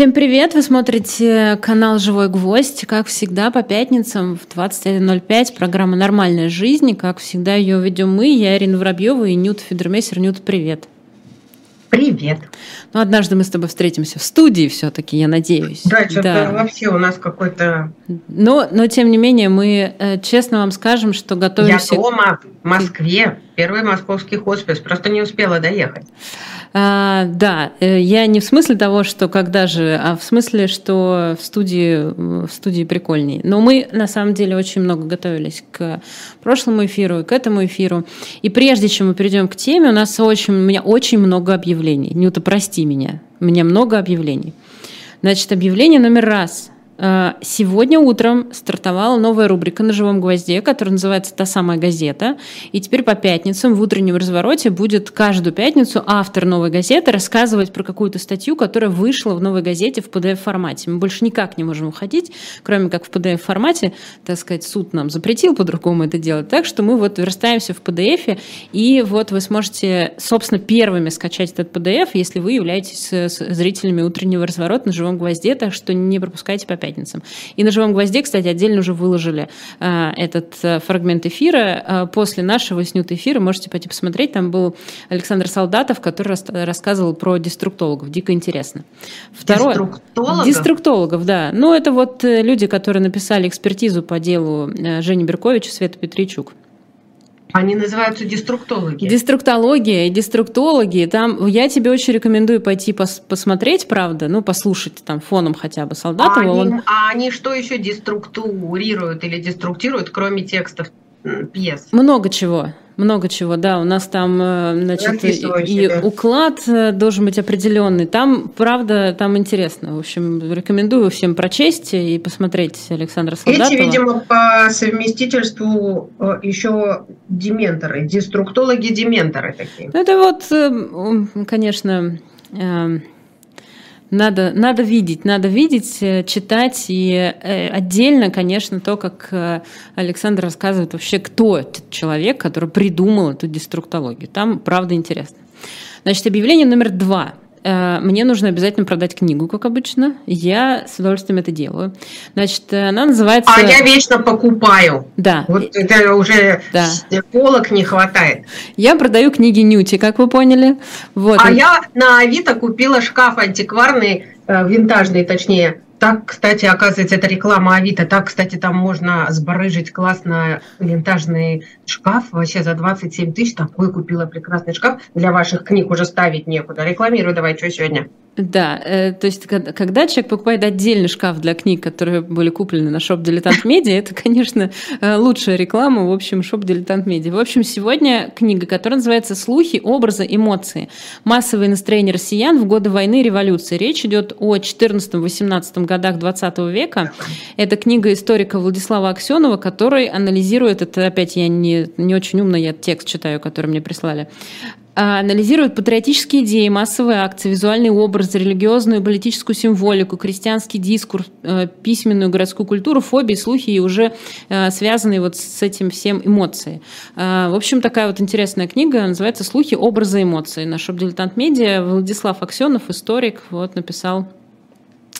Всем привет! Вы смотрите канал «Живой гвоздь». Как всегда, по пятницам в 21.05 программа «Нормальная жизнь». Как всегда, ее ведем мы, я Ирина Воробьева и Нют Федермейсер. Нют, привет! Привет. Ну, однажды мы с тобой встретимся в студии все-таки, я надеюсь. Да, что-то да. вообще у нас какой-то... Но, но, тем не менее, мы э, честно вам скажем, что готовимся... Я дома, в Москве, первый московский хоспис, просто не успела доехать. А, да, э, я не в смысле того, что когда же, а в смысле, что в студии, в студии прикольней. Но мы на самом деле очень много готовились к прошлому эфиру и к этому эфиру. И прежде чем мы перейдем к теме, у нас очень, у меня очень много объявлений. Нюта, прости меня, у меня много объявлений. Значит, объявление номер раз – сегодня утром стартовала новая рубрика на живом гвозде, которая называется «Та самая газета». И теперь по пятницам в утреннем развороте будет каждую пятницу автор новой газеты рассказывать про какую-то статью, которая вышла в новой газете в PDF-формате. Мы больше никак не можем уходить, кроме как в PDF-формате. Так сказать, суд нам запретил по-другому это делать. Так что мы вот верстаемся в PDF, и вот вы сможете, собственно, первыми скачать этот PDF, если вы являетесь зрителями утреннего разворота на живом гвозде, так что не пропускайте по пятницам пятницам. И на «Живом гвозде», кстати, отдельно уже выложили э, этот э, фрагмент эфира. Э, после нашего снют эфира можете пойти посмотреть. Там был Александр Солдатов, который рас рассказывал про деструктологов. Дико интересно. Второе. Деструктологов? Деструктологов, да. Ну, это вот э, люди, которые написали экспертизу по делу э, Жени Берковича, Света Петричук. Они называются деструктологи. Деструктология и деструктологи. Там я тебе очень рекомендую пойти пос посмотреть, правда, ну, послушать там фоном хотя бы Солдатова. А они, он... а они что еще деструктурируют или деструктируют, кроме текстов пьес? Много чего. Много чего, да. У нас там, э, значит, и, и уклад э, должен быть определенный. Там, правда, там интересно. В общем, рекомендую всем прочесть и посмотреть Александра Солдатова. Эти, видимо, по совместительству э, еще дементоры, деструктологи-дементоры такие. Ну, это вот, конечно, надо, надо видеть, надо видеть, э, читать и э, отдельно, конечно, то, как э, Александр рассказывает вообще, кто этот человек, который придумал эту деструктологию. Там, правда, интересно. Значит, объявление номер два. Э, мне нужно обязательно продать книгу, как обычно. Я с удовольствием это делаю. Значит, она называется... А я вечно покупаю. Да. Вот это уже да. полок не хватает. Я продаю книги Нюти, как вы поняли. Вот. А я на Авито купила шкаф антикварный, э, винтажный точнее, так, кстати, оказывается, это реклама Авито. Так, кстати, там можно сбарыжить классно винтажный шкаф вообще за 27 тысяч. Такой купила прекрасный шкаф. Для ваших книг уже ставить некуда. Рекламирую давай, что сегодня. Да, э, то есть когда человек покупает отдельный шкаф для книг, которые были куплены на shop Дилетант Медиа, это, конечно, э, лучшая реклама, в общем, shop Дилетант Медиа. В общем, сегодня книга, которая называется «Слухи, образы, эмоции. Массовые настроения россиян в годы войны и революции». Речь идет о 14-18 годах 20 века. Это книга историка Владислава Аксенова, который анализирует, это опять я не, не очень умно, я текст читаю, который мне прислали, анализирует патриотические идеи, массовые акции, визуальный образ, религиозную и политическую символику, крестьянский дискурс, э, письменную городскую культуру, фобии, слухи и уже э, связанные вот с этим всем эмоции. А, в общем, такая вот интересная книга, называется «Слухи, образы, эмоции». Наш дилетант медиа Владислав Аксенов, историк, вот написал а,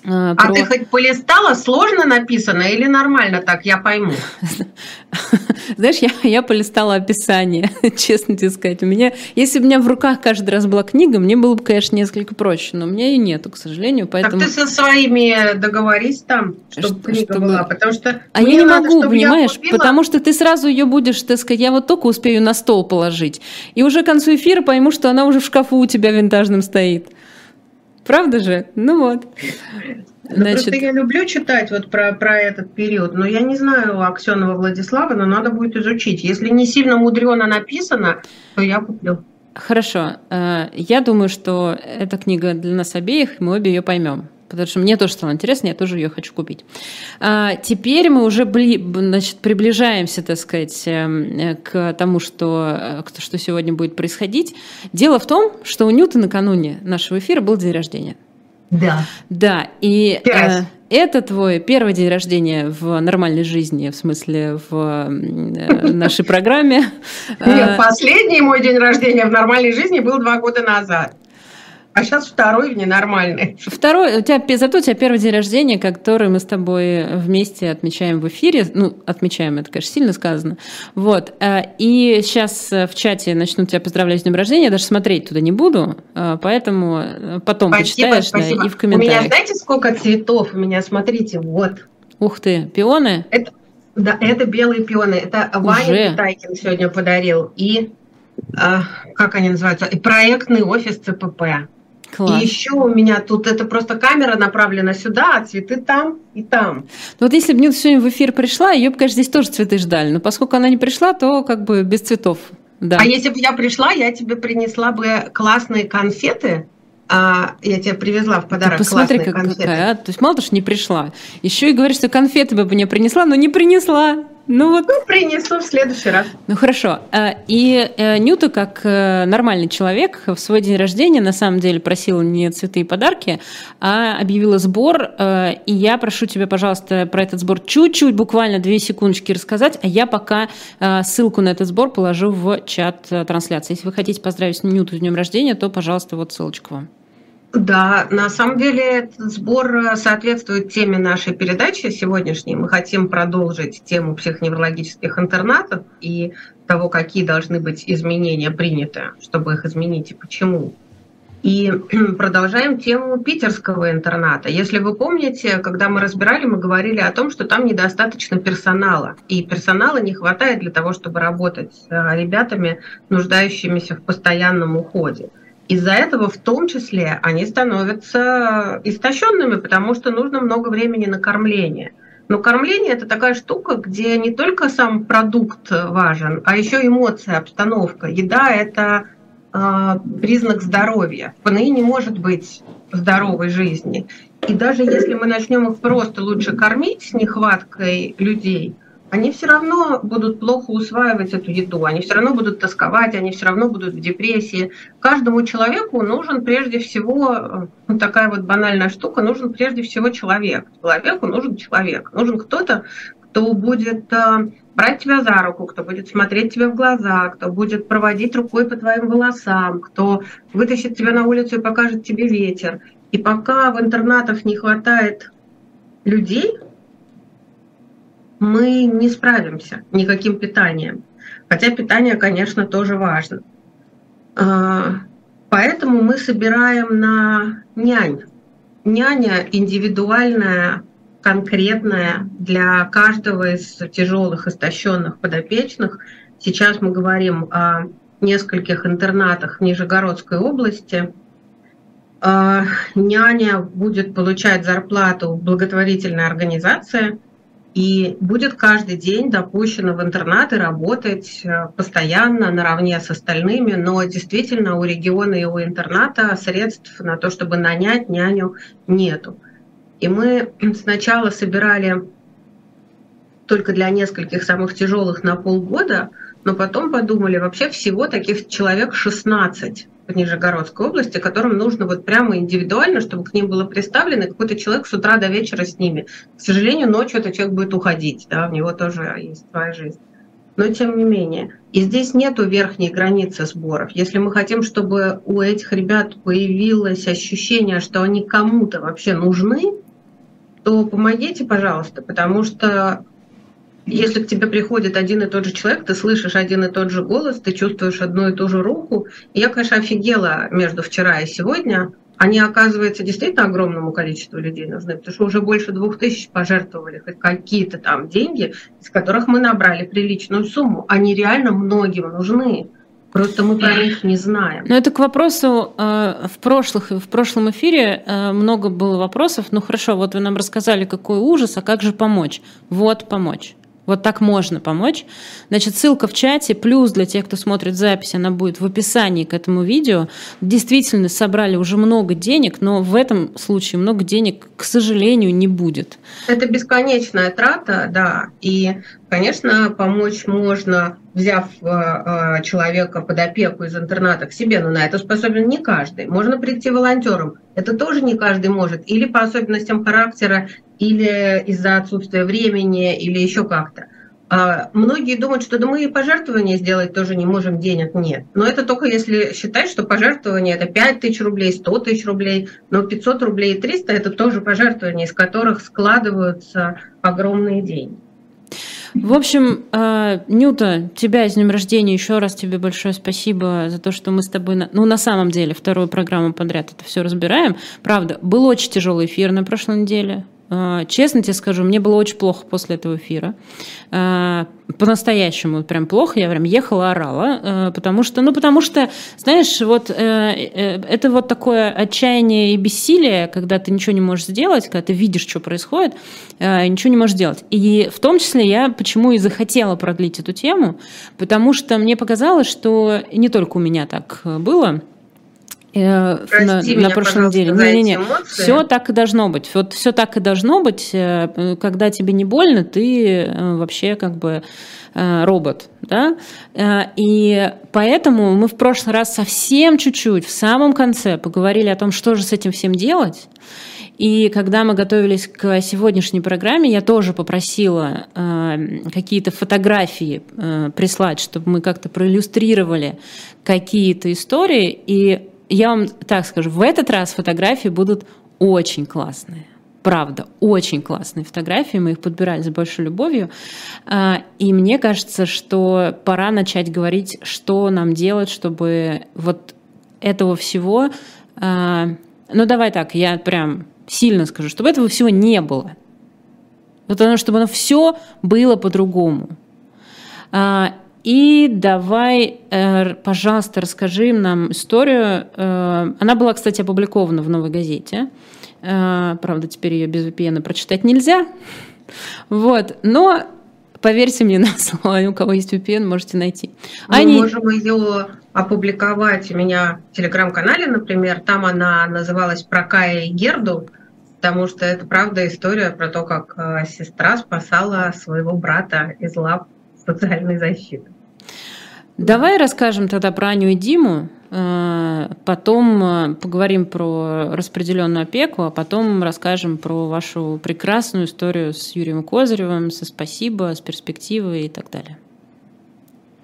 про... А ты хоть полистала, сложно написано или нормально так, я пойму? Знаешь, я, я полистала описание, честно тебе сказать. У меня, если бы у меня в руках каждый раз была книга, мне было бы, конечно, несколько проще, но у меня ее нету, к сожалению. Поэтому... Так ты со своими договорись там, чтобы что, книга чтобы... была, потому что... А я не надо, могу, понимаешь, купила... потому что ты сразу ее будешь, так сказать, я вот только успею на стол положить. И уже к концу эфира пойму, что она уже в шкафу у тебя винтажным стоит. Правда же? Ну вот. Ну, Значит... Просто я люблю читать вот про, про этот период, но я не знаю Аксенова Владислава, но надо будет изучить. Если не сильно мудрено написано, то я куплю. Хорошо. Э, я думаю, что эта книга для нас обеих, мы обе ее поймем потому что мне тоже стало интересно, я тоже ее хочу купить. А, теперь мы уже бли, значит, приближаемся, так сказать, эм, к тому, что, э, что сегодня будет происходить. Дело в том, что у Ньюта накануне нашего эфира был день рождения. Да. Да, и э, это твой первый день рождения в нормальной жизни, в смысле в э, нашей программе. Нет, последний мой день рождения в нормальной жизни был два года назад. А сейчас второй ненормальный. Второй, у тебя, зато у тебя первый день рождения, который мы с тобой вместе отмечаем в эфире. Ну, отмечаем, это, конечно, сильно сказано. Вот. Э, и сейчас э, в чате начну тебя поздравлять с днем рождения. Я даже смотреть туда не буду, э, поэтому потом спасибо, почитаешь спасибо. Да, и в комментариях. У меня, знаете, сколько цветов? У меня, смотрите, вот. Ух ты, пионы? Это, да, это белые пионы. Это Уже? Ваня Питайкин сегодня подарил. И, а, как они называются? И проектный офис ЦПП. Класс. И еще у меня тут это просто камера направлена сюда, а цветы там и там. Ну вот если бы Нюта сегодня в эфир пришла, ее бы, конечно, здесь тоже цветы ждали. Но поскольку она не пришла, то как бы без цветов. Да. А если бы я пришла, я тебе принесла бы классные конфеты. А, я тебе привезла в подарок Ты посмотри, классные как, конфеты. Какая, а? То есть мало того, что не пришла, еще и говоришь, что конфеты бы мне принесла, но не принесла. Ну вот. Ну, принесу в следующий раз. Ну хорошо. А, и э, Нюта, как э, нормальный человек, в свой день рождения на самом деле просила не цветы и подарки, а объявила сбор. Э, и я прошу тебя, пожалуйста, про этот сбор чуть-чуть, буквально две секундочки рассказать, а я пока ссылку на этот сбор положу в чат трансляции. Если вы хотите поздравить Нюту с днем рождения, то, пожалуйста, вот ссылочка вам. Да, на самом деле этот сбор э, соответствует теме нашей передачи сегодняшней. Мы хотим продолжить тему психоневрологических интернатов и того, какие должны быть изменения приняты, чтобы их изменить и почему. И продолжаем тему питерского интерната. Если вы помните, когда мы разбирали, мы говорили о том, что там недостаточно персонала. И персонала не хватает для того, чтобы работать с ребятами, нуждающимися в постоянном уходе. Из-за этого в том числе они становятся истощенными, потому что нужно много времени на кормление. Но кормление это такая штука, где не только сам продукт важен, а еще эмоция, обстановка. Еда это э, признак здоровья. ПНИ не может быть здоровой жизни. И даже если мы начнем их просто лучше кормить с нехваткой людей, они все равно будут плохо усваивать эту еду, они все равно будут тосковать, они все равно будут в депрессии. Каждому человеку нужен прежде всего, ну, такая вот банальная штука, нужен прежде всего человек. Человеку нужен человек, нужен кто-то, кто будет э, брать тебя за руку, кто будет смотреть тебе в глаза, кто будет проводить рукой по твоим волосам, кто вытащит тебя на улицу и покажет тебе ветер. И пока в интернатах не хватает людей, мы не справимся никаким питанием. Хотя питание, конечно, тоже важно. А, поэтому мы собираем на нянь. Няня индивидуальная, конкретная для каждого из тяжелых, истощенных подопечных. Сейчас мы говорим о нескольких интернатах в Нижегородской области. А, няня будет получать зарплату в благотворительной организации – и будет каждый день допущена в интернат и работать э, постоянно наравне с остальными, но действительно у региона и у интерната средств на то, чтобы нанять няню, нету. И мы сначала собирали только для нескольких самых тяжелых на полгода, но потом подумали, вообще всего таких человек 16 в Нижегородской области, которым нужно вот прямо индивидуально, чтобы к ним было представлено какой-то человек с утра до вечера с ними. К сожалению, ночью этот человек будет уходить, да, у него тоже есть своя жизнь. Но тем не менее. И здесь нету верхней границы сборов. Если мы хотим, чтобы у этих ребят появилось ощущение, что они кому-то вообще нужны, то помогите, пожалуйста, потому что если к тебе приходит один и тот же человек, ты слышишь один и тот же голос, ты чувствуешь одну и ту же руку. Я, конечно, офигела между вчера и сегодня. Они, оказывается, действительно огромному количеству людей нужны, потому что уже больше двух тысяч пожертвовали хоть какие-то там деньги, из которых мы набрали приличную сумму. Они реально многим нужны. Просто мы про них не знаем. Но это к вопросу э, в, прошлых, в прошлом эфире э, много было вопросов. Ну хорошо, вот вы нам рассказали, какой ужас, а как же помочь? Вот помочь. Вот так можно помочь. Значит, ссылка в чате, плюс для тех, кто смотрит запись, она будет в описании к этому видео. Действительно, собрали уже много денег, но в этом случае много денег, к сожалению, не будет. Это бесконечная трата, да. И, конечно, помочь можно, взяв э, э, человека под опеку из интерната к себе, но на это способен не каждый. Можно прийти волонтером. Это тоже не каждый может. Или по особенностям характера, или из-за отсутствия времени, или еще как-то. А, многие думают, что да мы и пожертвования сделать тоже не можем, денег нет. Но это только если считать, что пожертвование это 5 тысяч рублей, 100 тысяч рублей, но 500 рублей и 300 это тоже пожертвования, из которых складываются огромные деньги. В общем, э, Нюта, тебя с днем рождения. Еще раз тебе большое спасибо за то, что мы с тобой, ну, на самом деле, вторую программу подряд это все разбираем. Правда, был очень тяжелый эфир на прошлой неделе. А, честно тебе скажу, мне было очень плохо после этого эфира. А, по-настоящему прям плохо. Я прям ехала, орала. А, потому что, ну, потому что, знаешь, вот э, э, это вот такое отчаяние и бессилие, когда ты ничего не можешь сделать, когда ты видишь, что происходит, ничего не можешь сделать. И в том числе я почему и захотела продлить эту тему, потому что мне показалось, что не только у меня так было, Э, Прости на, меня, на прошлом неделе. Не, не, не. Все так и должно быть. Вот все так и должно быть. Э, когда тебе не больно, ты э, вообще как бы робот, да? И поэтому мы в прошлый раз совсем чуть-чуть, в самом конце, поговорили о том, что же с этим всем делать. И когда мы готовились к сегодняшней программе, я тоже попросила э, какие-то фотографии э, прислать, чтобы мы как-то проиллюстрировали какие-то истории. И я вам так скажу, в этот раз фотографии будут очень классные. Правда, очень классные фотографии, мы их подбирали с большой любовью. А, и мне кажется, что пора начать говорить, что нам делать, чтобы вот этого всего... А, ну, давай так, я прям сильно скажу, чтобы этого всего не было. Вот оно, чтобы оно все было по-другому. И давай, э, пожалуйста, расскажи нам историю. Э, она была, кстати, опубликована в «Новой газете». Э, правда, теперь ее без VPN прочитать нельзя. Вот, но поверьте мне на слово, у кого есть VPN, можете найти. Мы Они... можем ее опубликовать у меня в телеграм-канале, например. Там она называлась «Про Кая и Герду», потому что это правда история про то, как сестра спасала своего брата из лап социальной защиты. Давай расскажем тогда про Аню и Диму, э, потом э, поговорим про распределенную опеку, а потом расскажем про вашу прекрасную историю с Юрием Козыревым, со «Спасибо», с перспективой и так далее.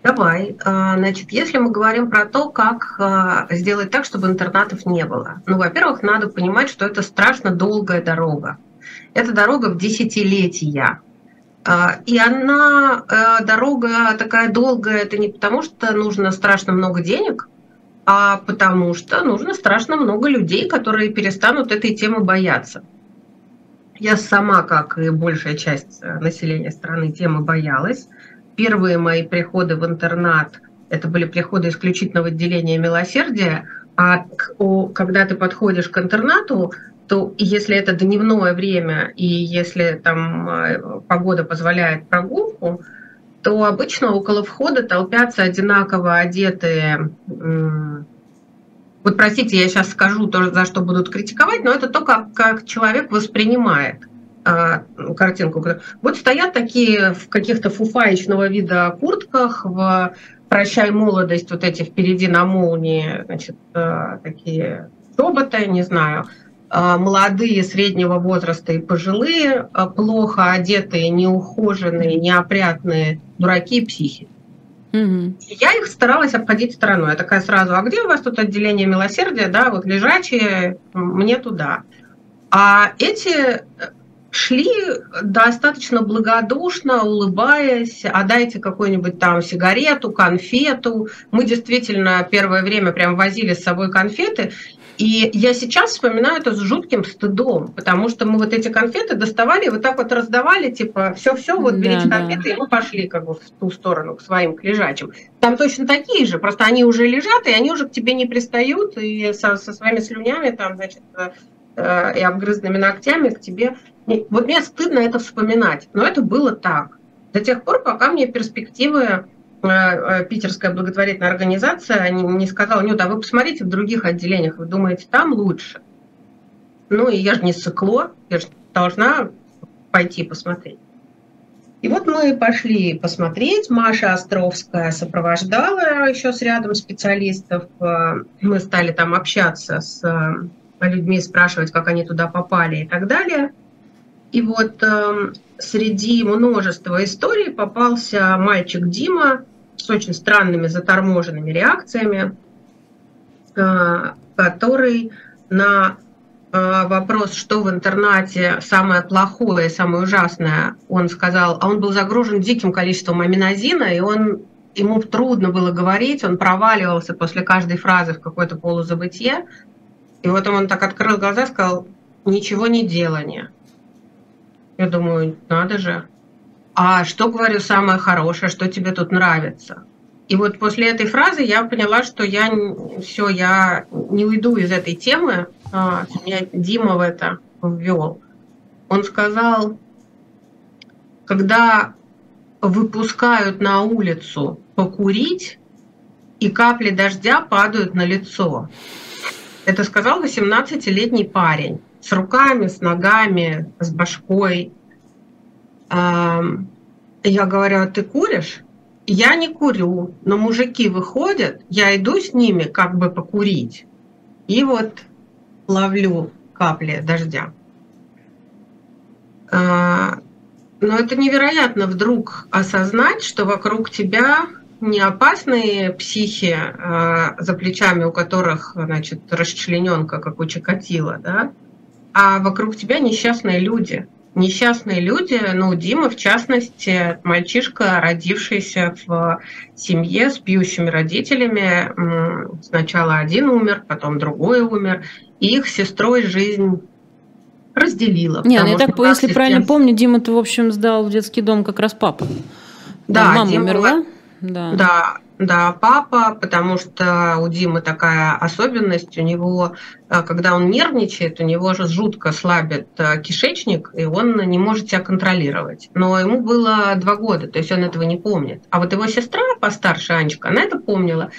Давай. А, значит, если мы говорим про то, как а, сделать так, чтобы интернатов не было. Ну, во-первых, надо понимать, что это страшно долгая дорога. Это дорога в десятилетия. А, и она, э, дорога такая долгая, это не потому, что нужно страшно много денег, а потому что нужно страшно много людей, которые перестанут этой темы бояться. Я сама, как и большая часть населения страны, темы боялась. Первые мои приходы в интернат – это были приходы исключительно в отделение милосердия, а когда ты подходишь к интернату, то если это дневное время и если там э, погода позволяет прогулку, то обычно около входа толпятся одинаково одетые вот простите, я сейчас скажу то, за что будут критиковать, но это то, как, как человек воспринимает э, картинку. Вот стоят такие в каких-то фуфаечного вида куртках, в «Прощай, молодость», вот эти впереди на молнии, значит, э, такие роботы, не знаю, молодые, среднего возраста и пожилые, а, плохо одетые, неухоженные, неопрятные дураки и психи. Угу. Я их старалась обходить стороной. Я такая сразу, а где у вас тут отделение милосердия? Да, вот лежачие, мне туда. А эти шли достаточно благодушно, улыбаясь, а дайте какую-нибудь там сигарету, конфету. Мы действительно первое время прям возили с собой конфеты, и я сейчас вспоминаю это с жутким стыдом, потому что мы вот эти конфеты доставали вот так вот раздавали, типа, все-все, вот берите да, конфеты, да. и мы пошли как бы в ту сторону, к своим к лежачим. Там точно такие же, просто они уже лежат, и они уже к тебе не пристают, и со, со своими слюнями там, значит, э, и обгрызными ногтями к тебе. Вот мне стыдно это вспоминать, но это было так. До тех пор, пока мне перспективы Э, питерская благотворительная организация не сказала, Нюта, а вы посмотрите в других отделениях, вы думаете, там лучше? Ну, и я же не сыкло, я же должна пойти посмотреть. И вот мы пошли посмотреть. Маша Островская сопровождала еще с рядом специалистов. Э, мы стали там общаться с э, людьми, спрашивать, как они туда попали и так далее. и вот э, среди множества историй попался мальчик Дима с очень странными заторможенными реакциями, э, который на э, вопрос, что в интернате самое плохое, самое ужасное, он сказал, а он был загружен диким количеством аминозина, и он ему трудно было говорить, он проваливался после каждой фразы в какое-то полузабытие. И вот он так открыл глаза сказал, ничего не делание. Я думаю, надо же. А что, говорю, самое хорошее, что тебе тут нравится? И вот после этой фразы я поняла, что я все, я не уйду из этой темы. А, меня Дима в это ввел. Он сказал, когда выпускают на улицу покурить, и капли дождя падают на лицо. Это сказал 18-летний парень с руками, с ногами, с башкой. Я говорю, а ты куришь? Я не курю, но мужики выходят, я иду с ними как бы покурить. И вот ловлю капли дождя. А, но это невероятно вдруг осознать, что вокруг тебя не опасные психи, а, за плечами у которых, значит, расчлененка, как у Чикатила, да, а вокруг тебя несчастные люди. Несчастные люди, ну, Дима, в частности, мальчишка, родившийся в семье с пьющими родителями. Сначала один умер, потом другой умер. И их сестрой жизнь разделила. Не, ну я так, если правильно помню, Дима, ты, в общем, сдал в детский дом как раз папу. Да, мама Дима умерла. Да. да, да, папа, потому что у Димы такая особенность, у него, э, когда он нервничает, у него же жутко слабит э, кишечник, и он не может себя контролировать. Но ему было два года, то есть он этого не помнит. А вот его сестра постарше, Анечка, она это помнила.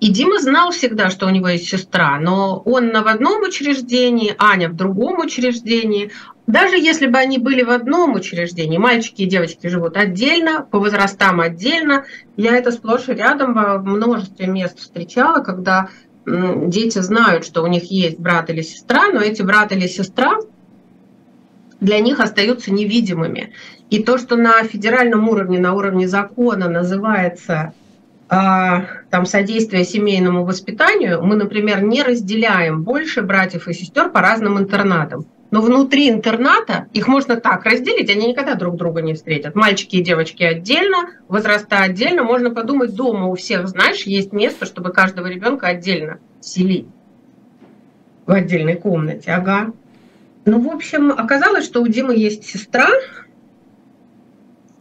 И Дима знал всегда, что у него есть сестра, но он в одном учреждении, Аня в другом учреждении, даже если бы они были в одном учреждении, мальчики и девочки живут отдельно, по возрастам отдельно, я это сплошь и рядом во множестве мест встречала, когда дети знают, что у них есть брат или сестра, но эти брат или сестра для них остаются невидимыми. И то, что на федеральном уровне, на уровне закона называется а, там содействие семейному воспитанию, мы, например, не разделяем больше братьев и сестер по разным интернатам. Но внутри интерната их можно так разделить, они никогда друг друга не встретят. Мальчики и девочки отдельно, возраста отдельно. Можно подумать, дома у всех, знаешь, есть место, чтобы каждого ребенка отдельно селить в отдельной комнате. Ага. Ну, в общем, оказалось, что у Димы есть сестра,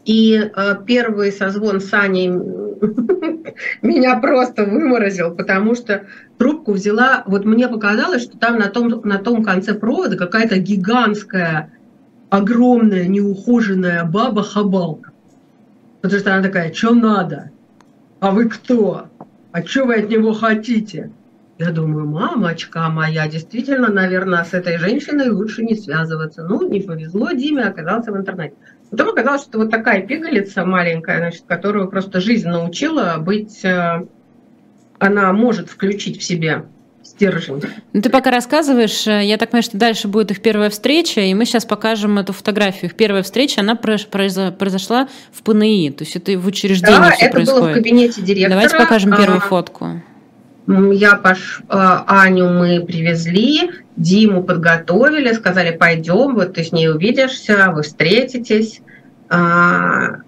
и э, первый созвон с Аней меня просто выморозил, потому что трубку взяла, вот мне показалось, что там на том, на том конце провода какая-то гигантская, огромная, неухоженная баба-хабалка. Потому что она такая, что надо? А вы кто? А что вы от него хотите? Я думаю, мамочка моя, действительно, наверное, с этой женщиной лучше не связываться. Ну, не повезло Диме, оказался в интернете. Потом оказалось, что вот такая пигалица маленькая, значит, которую просто жизнь научила быть, э, она может включить в себе стержень. Ну, ты пока рассказываешь, э, я так понимаю, что дальше будет их первая встреча, и мы сейчас покажем эту фотографию. Их первая встреча, она произошла в ПНИ, то есть это в учреждении да, все это происходит. было в кабинете директора. Давайте покажем первую а, фотку. Я пош... А, Аню мы привезли, Диму подготовили, сказали, пойдем, вот ты с ней увидишься, вы встретитесь. А,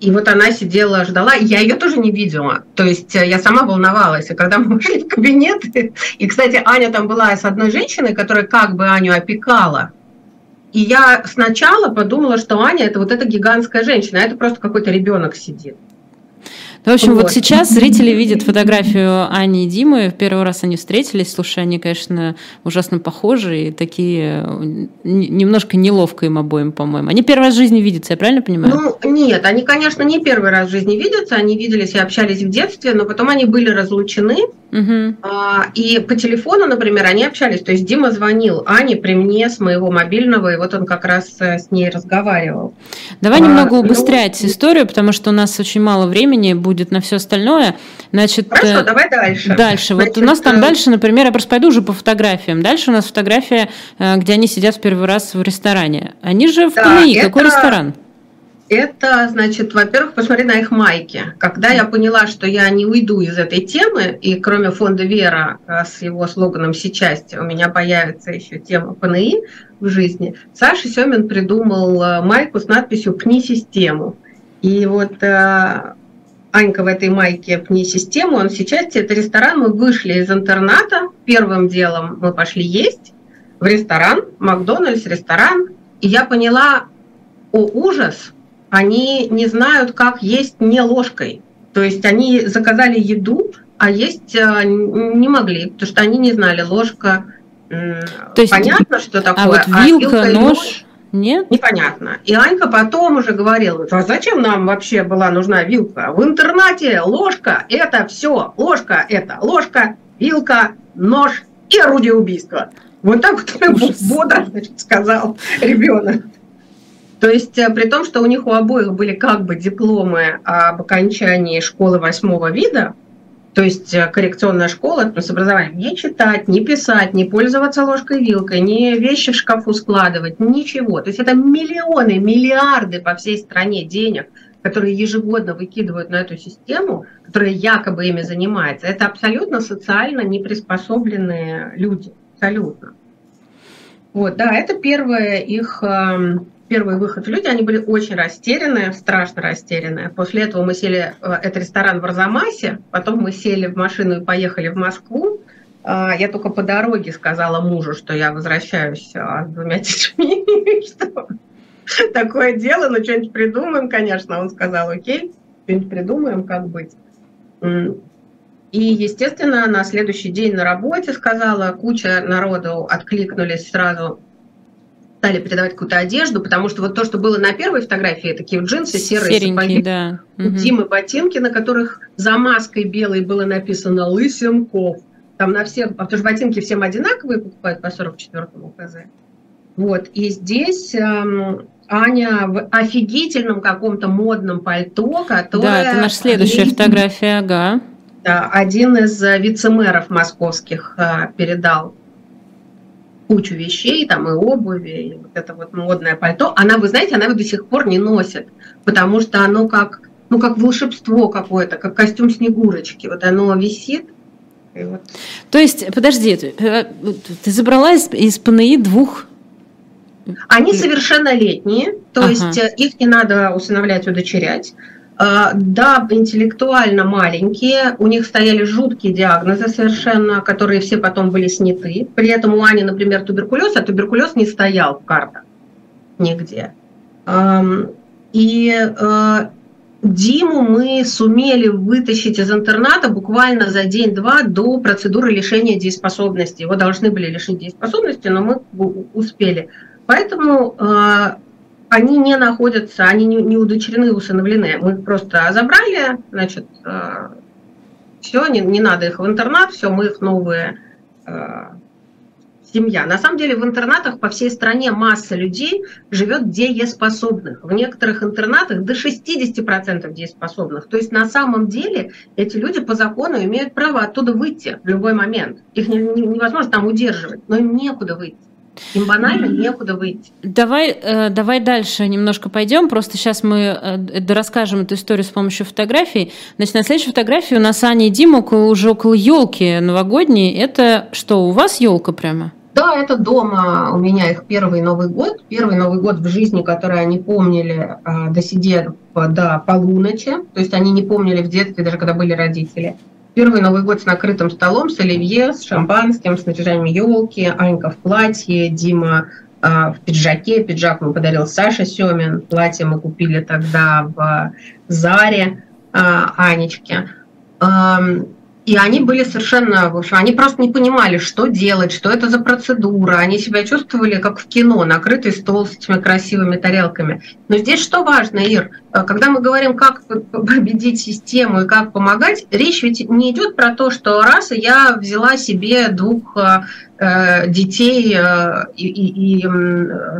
и вот она сидела, ждала, я ее тоже не видела. То есть э, я сама волновалась. И когда мы вышли в кабинет, и, кстати, Аня там была с одной женщиной, которая как бы Аню опекала. И я сначала подумала, что Аня это вот эта гигантская женщина, а это просто какой-то ребенок сидит. Ну, в общем, вот. вот сейчас зрители видят фотографию Ани и Димы. В первый раз они встретились. Слушай, они, конечно, ужасно похожи и такие немножко неловко им обоим, по-моему. Они первый раз в жизни видятся, я правильно понимаю? Ну, нет, они, конечно, не первый раз в жизни видятся. Они виделись и общались в детстве, но потом они были разлучены. Угу. И по телефону, например, они общались. То есть Дима звонил Ане при мне с моего мобильного, и вот он как раз э, с ней разговаривал. Давай а, немного ну, убыстрять ну, историю, потому что у нас очень мало времени будет на все остальное. Значит, Хорошо, э, давай дальше. Дальше. Значит, вот у нас там э... дальше, например, я просто пойду уже по фотографиям. Дальше у нас фотография, где они сидят в первый раз в ресторане. Они же в да, КНИ. Это... Какой ресторан? Это, значит, во-первых, посмотри на их майки. Когда я поняла, что я не уйду из этой темы, и кроме фонда «Вера» э, с его слоганом «Сечасти» у меня появится еще тема ПНИ в жизни, Саша Семин придумал э, майку с надписью «Пни систему». И вот э, Анька в этой майке «Пни систему», он сейчас это ресторан, мы вышли из интерната, первым делом мы пошли есть в ресторан, Макдональдс, ресторан, и я поняла, о ужас – они не знают, как есть не ложкой. То есть они заказали еду, а есть э, не могли, потому что они не знали ложка. То есть, понятно, что а такое. А вот вилка, а нож, нож нет? Непонятно. И Анька потом уже говорила, а зачем нам вообще была нужна вилка? В интернате ложка – это все. Ложка – это ложка, вилка, нож и орудие убийства. Вот так вот бодро сказал ребенок. То есть э, при том, что у них у обоих были как бы дипломы об окончании школы восьмого вида, то есть э, коррекционная школа с образованием не читать, не писать, не пользоваться ложкой вилкой, не вещи в шкафу складывать, ничего. То есть это миллионы, миллиарды по всей стране денег, которые ежегодно выкидывают на эту систему, которая якобы ими занимается. Это абсолютно социально неприспособленные люди. Абсолютно. Вот, да, это первое их эм, первый выход в люди, они были очень растерянные, страшно растерянные. После этого мы сели, э, это ресторан в Арзамасе, потом мы сели в машину и поехали в Москву. А, я только по дороге сказала мужу, что я возвращаюсь а, с двумя детьми, что такое дело, но что-нибудь придумаем, конечно. Он сказал, окей, что-нибудь придумаем, как быть. И, естественно, на следующий день на работе сказала, куча народу откликнулись сразу стали передавать какую-то одежду, потому что вот то, что было на первой фотографии, такие джинсы серые сапоги, да. у Димы ботинки, на которых за маской белой было написано «Лысенков». Там на всех, потому что ботинки всем одинаковые покупают по 44-му КЗ. Вот, и здесь эм, Аня в офигительном каком-то модном пальто, которое... Да, это наша следующая один, фотография, ага. Да, один из э, вице-мэров московских э, передал кучу вещей, там и обуви, и вот это вот модное пальто, она, вы знаете, она его до сих пор не носит, потому что оно как, ну, как волшебство какое-то, как костюм Снегурочки. Вот оно висит, вот. То есть, подожди, ты, э, ты забрала из, из ПНИ двух они совершеннолетние, то ага. есть э, их не надо усыновлять, удочерять. А, да, интеллектуально маленькие, у них стояли жуткие диагнозы совершенно, которые все потом были сняты. При этом у Ани, например, туберкулез, а туберкулез не стоял в картах нигде. И э, Диму мы сумели вытащить из интерната буквально за день-два до процедуры лишения дееспособности. Его должны были лишить дееспособности, но мы успели. Поэтому э, они не находятся, они не, не удочерены, усыновлены. Мы просто забрали, значит, э, все, не, не надо их в интернат, все, мы их новые э, семья. На самом деле в интернатах по всей стране масса людей живет дееспособных. В некоторых интернатах до 60% дееспособных. То есть на самом деле эти люди по закону имеют право оттуда выйти в любой момент. Их не, не, невозможно там удерживать, но им некуда выйти. Им банально некуда выйти. Давай, э, давай дальше немножко пойдем. Просто сейчас мы э, расскажем эту историю с помощью фотографий. Значит, на следующей фотографии у нас Аня и Дима уже около елки новогодней. Это что, у вас елка прямо? Да, это дома у меня их первый Новый год. Первый Новый год в жизни, который они помнили, э, досидев до полуночи. То есть они не помнили в детстве, даже когда были родители. Первый Новый год с накрытым столом, с оливье, с шампанским, с наряжанием елки, Анька в платье, Дима э, в пиджаке. Пиджак мне подарил Саша Семин, платье мы купили тогда в Заре э, Анечке. Э, И они были совершенно, в общем, они просто не понимали, что делать, что это за процедура. Они себя чувствовали как в кино, накрытый стол с этими красивыми тарелками. Но здесь что важно, Ир, когда мы говорим, как победить систему и как помогать, речь ведь не идет про то, что раз я взяла себе двух э, детей э, и, и, и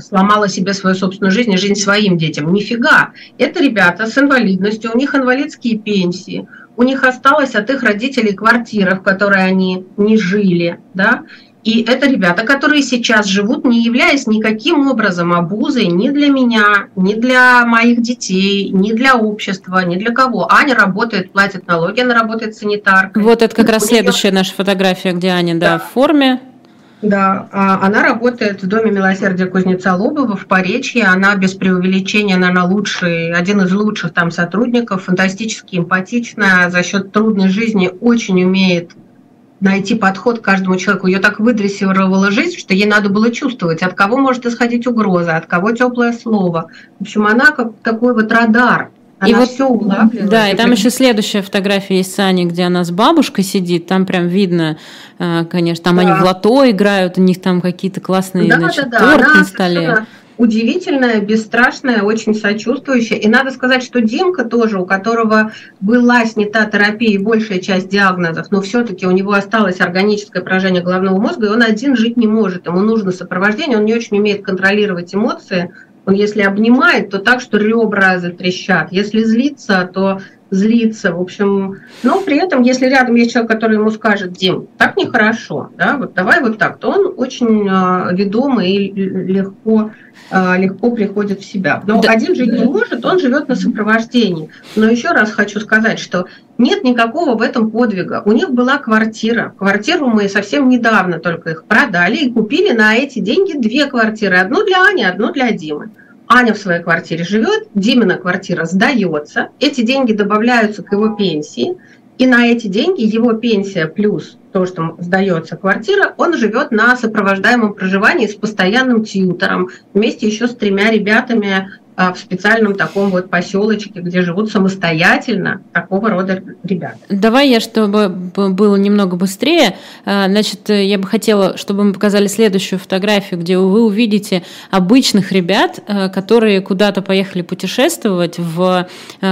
сломала себе свою собственную жизнь и жизнь своим детям. Нифига. Это ребята с инвалидностью, у них инвалидские пенсии, у них осталась от их родителей квартира, в которой они не жили, да, и это ребята, которые сейчас живут, не являясь никаким образом обузой ни для меня, ни для моих детей, ни для общества, ни для кого. Аня работает, платит налоги, она работает санитаркой. Вот это как раз следующая наша фотография, где Аня, да, да в форме. Да, а она работает в Доме милосердия Кузнеца Лобова в Поречье. Она без преувеличения, наверное, лучший, один из лучших там сотрудников, фантастически эмпатичная, за счет трудной жизни очень умеет найти подход к каждому человеку. Ее так выдрессировала жизнь, что ей надо было чувствовать, от кого может исходить угроза, от кого теплое слово. В общем, она как такой вот радар она и вот, все улавливает. Да, и там еще следующая фотография есть Сани, где она с бабушкой сидит. Там прям видно, э, конечно, там да. они в лото играют, у них там какие-то классные да, значит, да, да. торт она на столе. Удивительная, бесстрашная, очень сочувствующая. И надо сказать, что Димка тоже, у которого была снята терапия и большая часть диагнозов, но все-таки у него осталось органическое поражение головного мозга, и он один жить не может. Ему нужно сопровождение, он не очень умеет контролировать эмоции, он если обнимает, то так, что ребра затрещат. Если злится, то злится. В общем, но при этом, если рядом есть человек, который ему скажет, Дим, так нехорошо, да, вот давай вот так, то он очень э, ведомый и легко, э, легко приходит в себя. Но да. один жить не может, он живет на сопровождении. Но еще раз хочу сказать, что нет никакого в этом подвига. У них была квартира. Квартиру мы совсем недавно только их продали и купили на эти деньги две квартиры. Одну для Ани, одну для Димы. Аня в своей квартире живет, Димина квартира сдается, эти деньги добавляются к его пенсии, и на эти деньги его пенсия плюс то, что сдается квартира, он живет на сопровождаемом проживании с постоянным тьютором, вместе еще с тремя ребятами в специальном таком вот поселочке, где живут самостоятельно такого рода ребята. Давай я, чтобы было немного быстрее, а, значит, я бы хотела, чтобы мы показали следующую фотографию, где вы увидите обычных ребят, а, которые куда-то поехали путешествовать в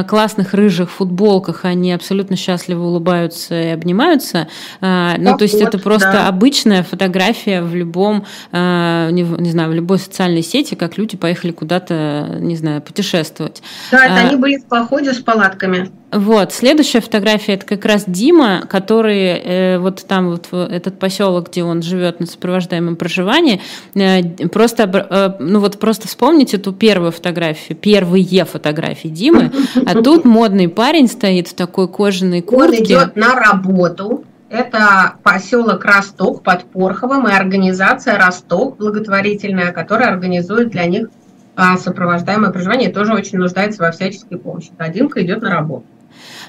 классных рыжих футболках, они абсолютно счастливо улыбаются и обнимаются. Ну, то есть вот, это просто да. обычная фотография в любом, не знаю, в любой социальной сети, как люди поехали куда-то, не знаю, путешествовать. Да, это а, они были в походе с палатками. Вот, следующая фотография это как раз Дима, который э, вот там вот этот поселок, где он живет на сопровождаемом проживании, э, просто э, ну вот просто вспомните эту первую фотографию, первые фотографии Димы, а тут модный парень стоит в такой кожаной куртке. Он идет на работу. Это поселок Росток под Порховым и организация Росток благотворительная, которая организует для них а сопровождаемое проживание тоже очень нуждается во всяческой помощи. Одинка идет на работу.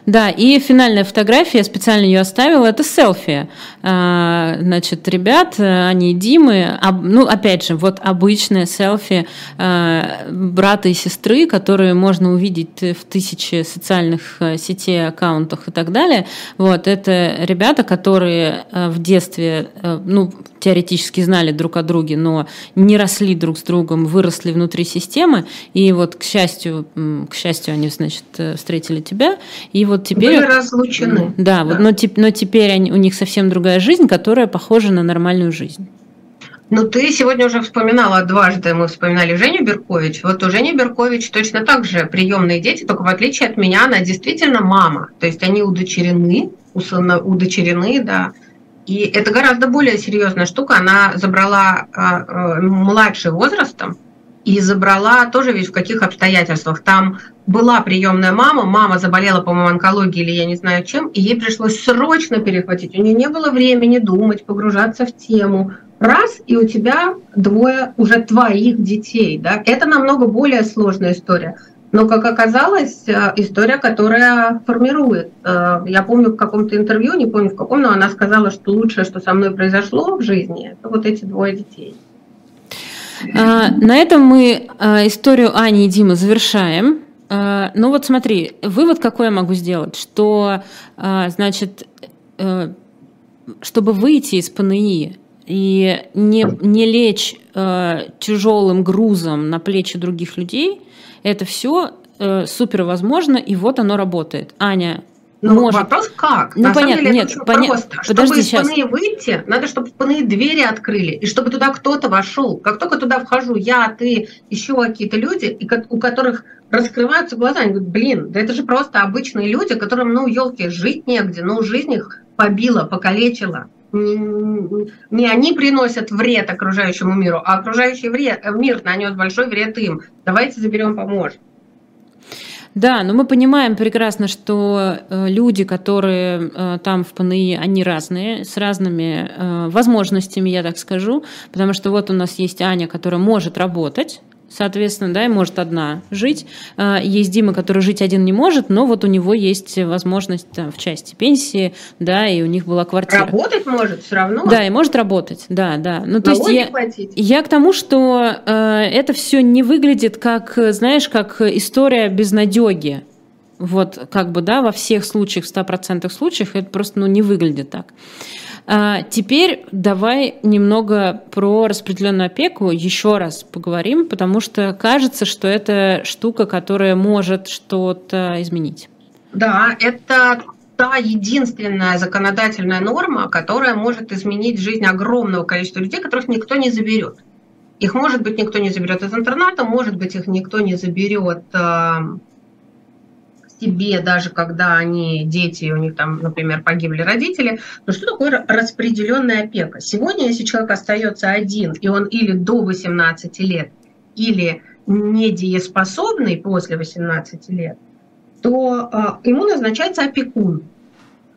Да, и финальная фотография, я специально ее оставила, это селфи. А, значит, ребят, они Димы, ну, опять же, вот обычное селфи а, брата и сестры, которые можно увидеть в тысяче социальных а, сетей, аккаунтах и так далее. Вот, это ребята, которые в детстве, ну, теоретически знали друг о друге, но не росли друг с другом, выросли внутри системы, и вот, к счастью, к счастью, они, значит, встретили тебя, и вот теперь... Были разлучены. Да, да. Вот, но, но теперь они, у них совсем другая жизнь, которая похожа на нормальную жизнь. Ну, ты сегодня уже вспоминала дважды, мы вспоминали Женю Беркович. Вот у Жени Беркович точно так же приемные дети, только в отличие от меня, она действительно мама. То есть они удочерены, удочерены, да. И это гораздо более серьезная штука. Она забрала э, младший возрастом, и забрала тоже ведь в каких обстоятельствах. Там была приемная мама, мама заболела, по-моему, онкологией или я не знаю чем, и ей пришлось срочно перехватить. У нее не было времени думать, погружаться в тему. Раз, и у тебя двое уже твоих детей. Да? Это намного более сложная история. Но, как оказалось, э, история, которая формирует. Э, я помню в каком-то интервью, не помню в каком, но она сказала, что лучшее, что со мной произошло в жизни, это вот эти двое детей. А, на этом мы а, историю Ани и Димы завершаем. А, ну вот смотри, вывод какой я могу сделать, что, значит, э, чтобы выйти из ПНИ и не, не лечь тяжелым грузом на плечи других людей, это все э, супер возможно, и вот оно работает. Аня, ну, может. вопрос как? Ну, На понятно, самом деле, нет, это поня... просто. Подожди, чтобы из ПНИ выйти, надо, чтобы ПНИ двери открыли, и чтобы туда кто-то вошел. Как только туда вхожу я, ты, еще какие-то люди, и у которых раскрываются глаза, они говорят, блин, да это же просто обычные люди, которым, ну, елки, жить негде, ну, жизнь их побила, покалечила. Не, не они приносят вред окружающему миру, а окружающий вред, мир нанес большой вред им. Давайте заберем, поможем. Да, но мы понимаем прекрасно, что э, люди, которые э, там в ПНИ, они разные, с разными э, возможностями, я так скажу, потому что вот у нас есть Аня, которая может работать, соответственно, да, и может одна жить. А, есть Дима, который жить один не может, но вот у него есть возможность там, в части пенсии, да, и у них была квартира. Работать может все равно. Да, и может работать, да, да. Ну, то есть я, я к тому, что э, это все не выглядит как, знаешь, как история безнадеги. Вот как бы, да, во всех случаях, в 100% случаях это просто, ну, не выглядит так. А теперь давай немного про распределенную опеку еще раз поговорим, потому что кажется, что это штука, которая может что-то изменить. Да, это та единственная законодательная норма, которая может изменить жизнь огромного количества людей, которых никто не заберет. Их, может быть, никто не заберет из интерната, может быть, их никто не заберет себе, даже когда они дети, у них там, например, погибли родители. Но что такое распределенная опека? Сегодня, если человек остается один, и он или до 18 лет, или недееспособный после 18 лет, то э, ему назначается опекун.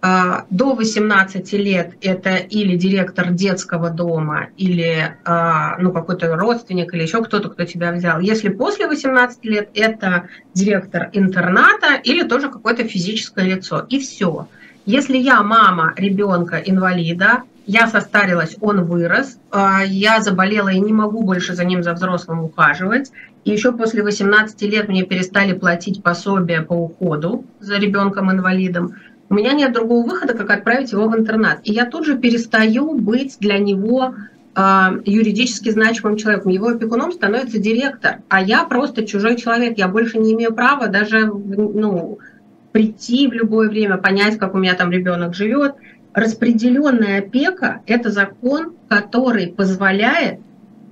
А, до 18 лет это или директор детского дома, или а, ну, какой-то родственник, или еще кто-то, кто тебя взял. Если после 18 лет, это директор интерната или тоже какое-то физическое лицо. И все. Если я мама ребенка инвалида, я состарилась, он вырос, а, я заболела и не могу больше за ним, за взрослым ухаживать. И еще после 18 лет мне перестали платить пособие по уходу за ребенком-инвалидом у меня нет другого выхода, как отправить его в интернат. И я тут же перестаю быть для него э, юридически значимым человеком. Его опекуном становится директор, а я просто чужой человек. Я больше не имею права даже ну, прийти в любое время, понять, как у меня там ребенок живет. Распределенная опека – это закон, который позволяет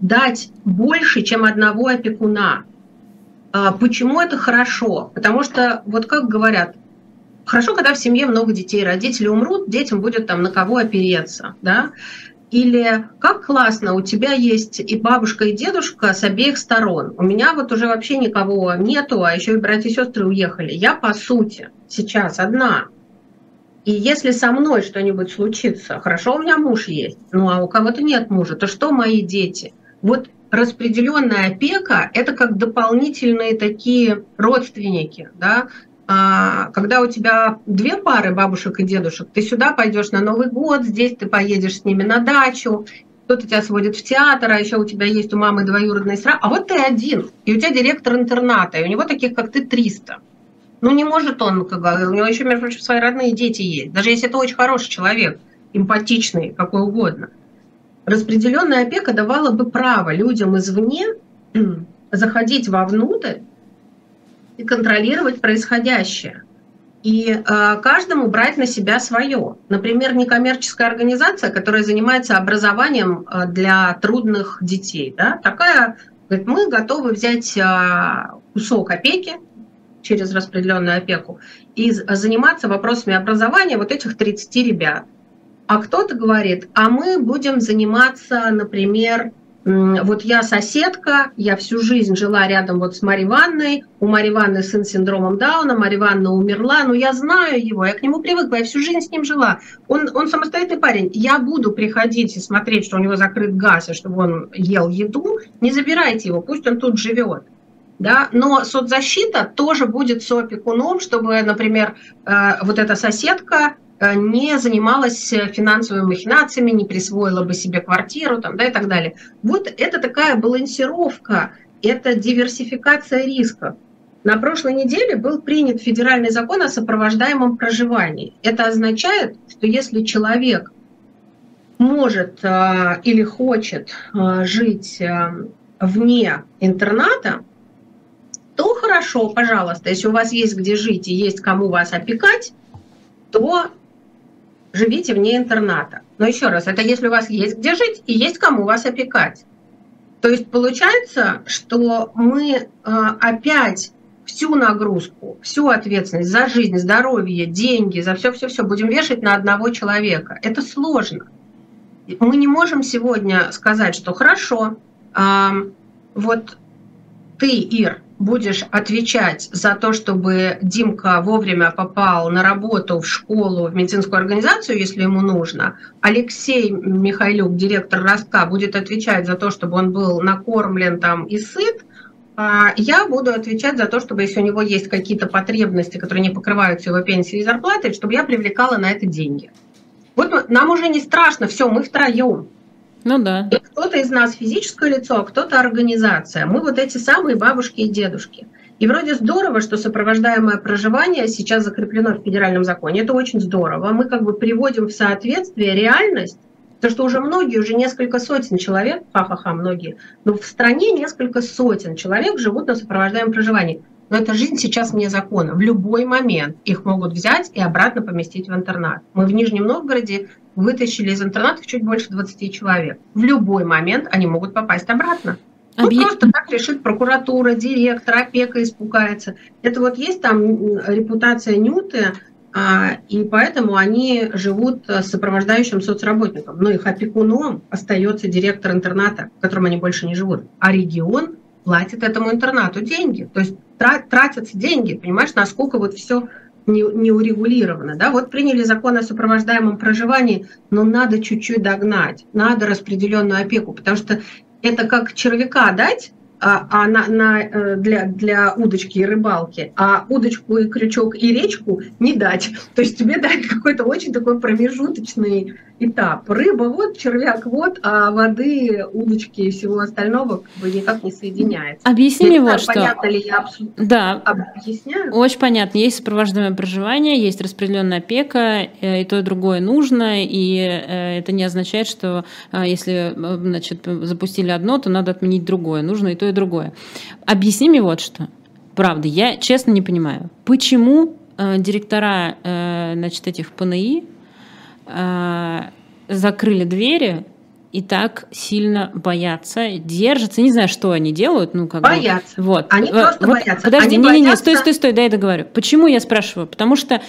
дать больше, чем одного опекуна. А почему это хорошо? Потому что, вот как говорят, Хорошо, когда в семье много детей, родители умрут, детям будет там на кого опереться, да? Или как классно, у тебя есть и бабушка, и дедушка с обеих сторон. У меня вот уже вообще никого нету, а еще и братья и сестры уехали. Я, по сути, сейчас одна. И если со мной что-нибудь случится, хорошо, у меня муж есть, ну а у кого-то нет мужа, то что мои дети? Вот распределенная опека – это как дополнительные такие родственники, да, когда у тебя две пары бабушек и дедушек, ты сюда пойдешь на Новый год, здесь ты поедешь с ними на дачу, кто-то тебя сводит в театр, а еще у тебя есть у мамы двоюродный сра, а вот ты один, и у тебя директор интерната, и у него таких, как ты, 300. Ну, не может он, как, у него еще, между прочим, свои родные дети есть, даже если это очень хороший человек, эмпатичный, какой угодно. Распределенная опека давала бы право людям извне заходить вовнутрь и контролировать происходящее. И э, каждому брать на себя свое. Например, некоммерческая организация, которая занимается образованием э, для трудных детей, да, такая, говорит, мы готовы взять э, кусок опеки через распределенную опеку и заниматься вопросами образования вот этих 30 ребят. А кто-то говорит, а мы будем заниматься, например, вот я соседка, я всю жизнь жила рядом вот с Марьей Ивановной, у Марьи Ивановны сын с синдромом Дауна, Марья Ивановна умерла, но я знаю его, я к нему привыкла, я всю жизнь с ним жила. Он, он самостоятельный парень, я буду приходить и смотреть, что у него закрыт газ, и чтобы он ел еду, не забирайте его, пусть он тут живет. Да? Но соцзащита тоже будет соопекуном, чтобы, например, э, вот эта соседка не занималась э, финансовыми махинациями, не присвоила бы себе квартиру там, да, и так далее. Вот это такая балансировка, это диверсификация рисков. На прошлой неделе был принят федеральный закон о сопровождаемом проживании. Это означает, что если человек может э, или хочет э, жить э, вне интерната, то хорошо, пожалуйста, если у вас есть где жить и есть кому вас опекать, то живите вне интерната. Но еще раз, это если у вас есть где жить и есть кому вас опекать. То есть получается, что мы опять всю нагрузку, всю ответственность за жизнь, здоровье, деньги, за все-все-все будем вешать на одного человека. Это сложно. Мы не можем сегодня сказать, что хорошо, а, вот ты, Ир, будешь отвечать за то, чтобы Димка вовремя попал на работу в школу, в медицинскую организацию, если ему нужно. Алексей Михайлюк, директор Ростка, будет отвечать за то, чтобы он был накормлен там и сыт. А, я буду отвечать за то, чтобы если у него есть какие-то потребности, которые не покрываются его пенсией и зарплатой, чтобы я привлекала на это деньги. Вот нам уже не страшно, все, мы втроем. Ну да. И кто-то из нас физическое лицо, а кто-то организация. Мы вот эти самые бабушки и дедушки. И вроде здорово, что сопровождаемое проживание сейчас закреплено в федеральном законе. Это очень здорово. Мы как бы приводим в соответствие реальность Потому что уже многие, уже несколько сотен человек, ха-ха-ха, многие, но в стране несколько сотен человек живут на сопровождаемом проживании. Но эта жизнь сейчас вне закона. В любой момент их могут взять и обратно поместить в интернат. Мы в Нижнем Новгороде вытащили из интернатов чуть больше 20 человек. В любой момент они могут попасть обратно. Ну, Объ... просто так решит прокуратура, директор, опека испугается. Это вот есть там репутация Нюты, а, и поэтому они живут с сопровождающим соцработником. Но их опекуном остается директор интерната, в котором они больше не живут. А регион платит этому интернату деньги. То есть тратятся деньги, понимаешь, насколько вот все не, не урегулировано. Да? Вот приняли закон о сопровождаемом проживании, но надо чуть-чуть догнать, надо распределенную опеку, потому что это как червяка дать, а, а на, на, э, для, для удочки и рыбалки, а удочку и крючок и речку не дать. То есть тебе дать какой-то очень такой промежуточный этап. Рыба вот, червяк вот, а воды, удочки и всего остального как бы никак не соединяется. Объясни мне вот что. Понятно ли я абсолютно да. объясняю? Очень понятно. Есть сопровождаемое проживание, есть распределенная опека, э, и то, и другое нужно, и э, это не означает, что если значит, запустили одно, то надо отменить другое. Нужно и то, и другое. Объясни мне вот что. Правда, я честно не понимаю, почему э, директора э, значит, этих ПНИ э, закрыли двери и так сильно боятся, держатся. Не знаю, что они делают. Ну, как боятся. Бы, вот. Они просто вот, боятся. Подожди, не-не-не, стой, стой, стой, дай я договорю. Почему я спрашиваю? Потому что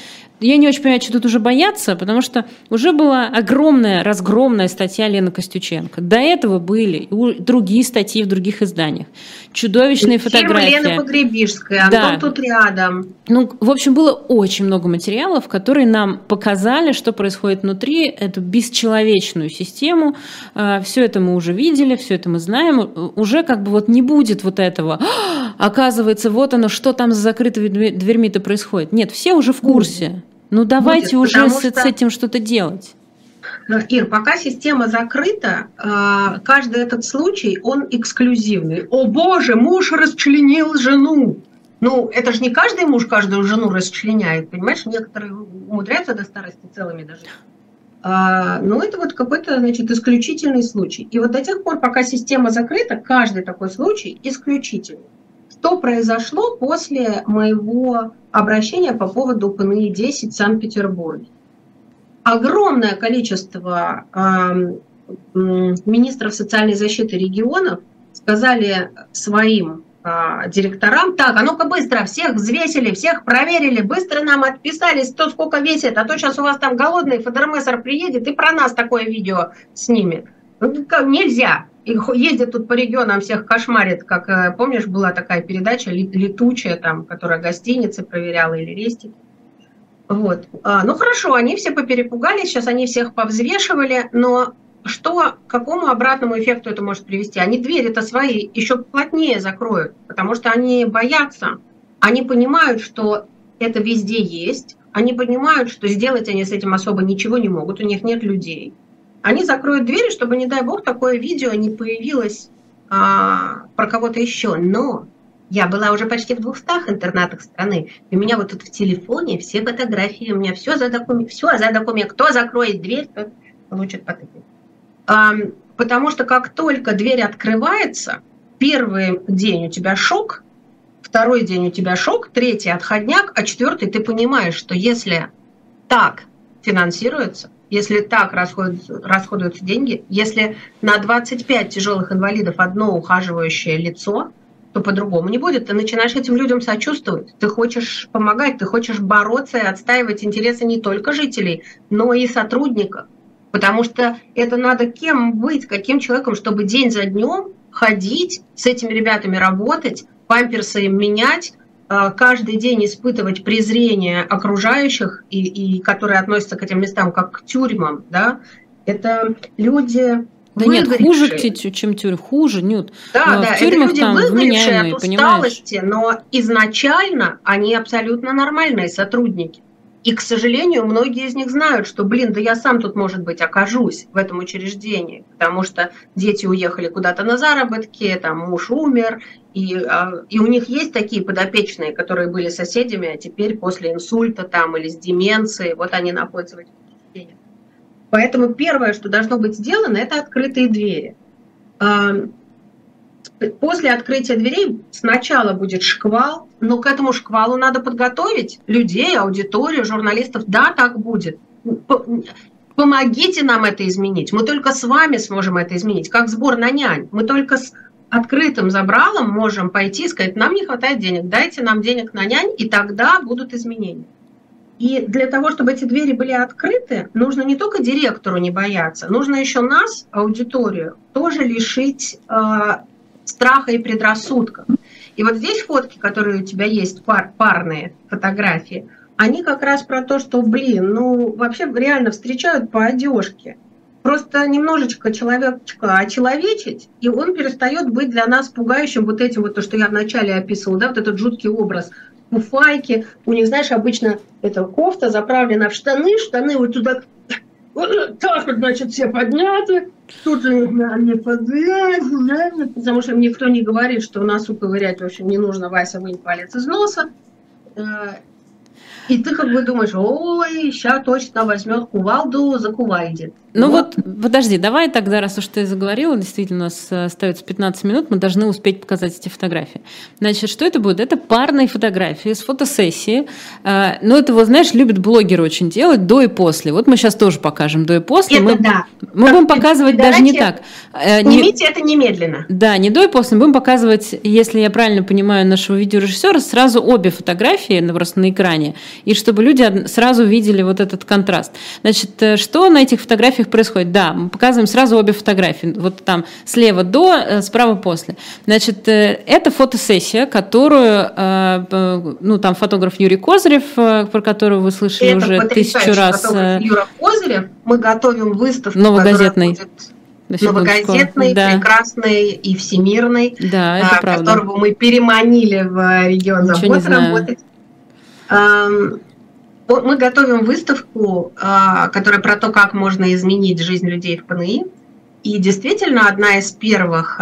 я не очень понимаю, что тут уже бояться, потому что уже была огромная, разгромная статья Лены Костюченко. До этого были другие статьи в других изданиях. Чудовищные Фильм фотографии. Лена Погребишская, да. тут рядом. Ну, в общем, было очень много материалов, которые нам показали, что происходит внутри, эту бесчеловечную систему. А, все это мы уже видели, все это мы знаем. Уже как бы вот не будет вот этого, «А, оказывается, вот оно, что там за закрытыми дверьми-то происходит. Нет, все уже в курсе. Ну давайте будет, уже с, что... с этим что-то делать. Ир, пока система закрыта, а, каждый этот случай, он эксклюзивный. О боже, муж расчленил жену. Ну, это же не каждый муж каждую жену расчленяет, понимаешь? Некоторые умудряются до старости целыми даже. А, но это вот какой-то, значит, исключительный случай. И вот до тех пор, пока система закрыта, каждый такой случай исключительный. Что произошло после моего обращения по поводу ПНИ-10 в Санкт-Петербурге? Огромное количество э, министров социальной защиты регионов сказали своим э, директорам, так, а ну-ка быстро, всех взвесили, всех проверили, быстро нам отписались, кто сколько весит, а то сейчас у вас там голодный ФДРМСР приедет и про нас такое видео снимет. Ну, нельзя. И ездят тут по регионам, всех кошмарит, как, э, помнишь, была такая передача летучая, там, которая гостиницы проверяла или рестики. Вот. А, ну хорошо, они все поперепугались, сейчас они всех повзвешивали, но что, какому обратному эффекту это может привести? Они двери-то свои еще плотнее закроют, потому что они боятся, они понимают, что это везде есть, они понимают, что сделать они с этим особо ничего не могут, у них нет людей они закроют двери, чтобы, не дай бог, такое видео не появилось а, про кого-то еще. Но Я была уже почти в 200 интернатах страны. И у меня вот тут в телефоне все фотографии, у меня все за документ, все за документ. Кто закроет дверь, тот получит потыкать. А, потому что как только дверь открывается, первый день у тебя шок, второй день у тебя шок, третий отходняк, а четвертый ты понимаешь, что если так финансируется, если так расходуются, расходуются деньги, если на 25 тяжелых инвалидов одно ухаживающее лицо, то по-другому не будет. Ты начинаешь этим людям сочувствовать, ты хочешь помогать, ты хочешь бороться и отстаивать интересы не только жителей, но и сотрудников. Потому что это надо кем быть, каким человеком, чтобы день за днем ходить, с этими ребятами работать, памперсы им менять, каждый день испытывать презрение окружающих, и, и которые относятся к этим местам как к тюрьмам, да, это люди, да нет, хуже, чем тюрьма, хуже, нет. Да, но да, это люди там выгоревшие от усталости, понимаешь? но изначально они абсолютно нормальные сотрудники. И, к сожалению, многие из них знают, что, блин, да я сам тут, может быть, окажусь в этом учреждении, потому что дети уехали куда-то на заработки, там муж умер, и, а, и у них есть такие подопечные, которые были соседями, а теперь после инсульта там или с деменцией, вот они находятся в этих учреждениях. Поэтому первое, что должно быть сделано, это открытые двери. После открытия дверей сначала будет шквал, но к этому шквалу надо подготовить людей, аудиторию, журналистов. Да, так будет. Помогите нам это изменить. Мы только с вами сможем это изменить, как сбор на нянь. Мы только с открытым забралом можем пойти и сказать, нам не хватает денег, дайте нам денег на нянь, и тогда будут изменения. И для того, чтобы эти двери были открыты, нужно не только директору не бояться, нужно еще нас, аудиторию, тоже лишить э, страха и предрассудков. И вот здесь фотки, которые у тебя есть, пар, парные фотографии, они как раз про то, что, блин, ну вообще реально встречают по одежке. Просто немножечко человечка очеловечить, и он перестает быть для нас пугающим вот этим вот, то, что я вначале описывала, да, вот этот жуткий образ фуфайки. У них, знаешь, обычно эта кофта заправлена в штаны, штаны вот туда вот так вот, значит, все подняты, тут они подвязаны, потому что никто не говорит, что носу ковырять, в общем, не нужно, Вася, вынь палец из носа. Э, и ты как бы думаешь, ой, сейчас точно возьмет кувалду, закувальдит. Ну вот. вот, подожди, давай тогда, раз уж ты заговорила, действительно, у нас э, остается 15 минут, мы должны успеть показать эти фотографии. Значит, что это будет? Это парные фотографии с фотосессии. Э, ну, это, вот, знаешь, любят блогеры очень делать до и после. Вот мы сейчас тоже покажем до и после. Это мы, да. Мы будем показывать даже не так. Э, снимите не, это немедленно. Да, не до и после. Мы будем показывать, если я правильно понимаю нашего видеорежиссера, сразу обе фотографии просто на экране, и чтобы люди сразу видели вот этот контраст. Значит, что на этих фотографиях фотографиях происходит? Да, мы показываем сразу обе фотографии. Вот там слева до, э, справа после. Значит, э, это фотосессия, которую, э, ну, там фотограф Юрий Козырев, про которого вы слышали это уже тысячу раз. Юра Козырев. Мы готовим выставку, Новогазетный. новогазетный, да. прекрасный и всемирный, да, это а, правда. которого мы переманили в регион Забот работать мы готовим выставку, а, которая про то, как можно изменить жизнь людей в ПНИ. И действительно, одна из первых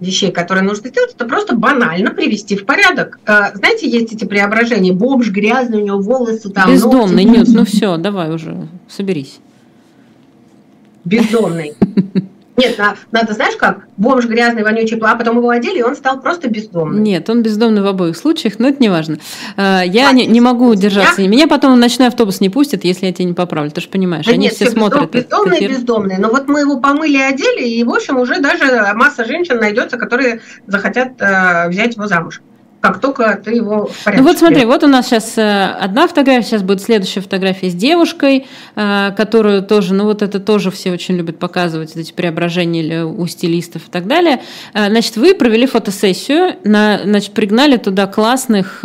вещей, которые нужно сделать, это просто банально привести в порядок. А, знаете, есть эти преображения. Бомж грязный, у него волосы там. Бездомный, нет, ну все, давай уже, соберись. Бездомный. Нет, надо, знаешь как, бомж грязный, вонючий, а потом его одели, и он стал просто бездомным. Нет, он бездомный в обоих случаях, но это не важно. А, я а, не, не могу удержаться. Я... Меня потом ночной автобус не пустят, если я тебя не поправлю. Ты же понимаешь, да они нет, все, все смотрят. Бездомный, эфир. бездомный. Но вот мы его помыли и одели, и, в общем, уже даже масса женщин найдется, которые захотят э, взять его замуж как только ты его в порядке. Ну вот смотри, вот у нас сейчас э, одна фотография, сейчас будет следующая фотография с девушкой, э, которую тоже, ну вот это тоже все очень любят показывать, эти преображения у стилистов и так далее. Э, значит, вы провели фотосессию, на, значит, пригнали туда классных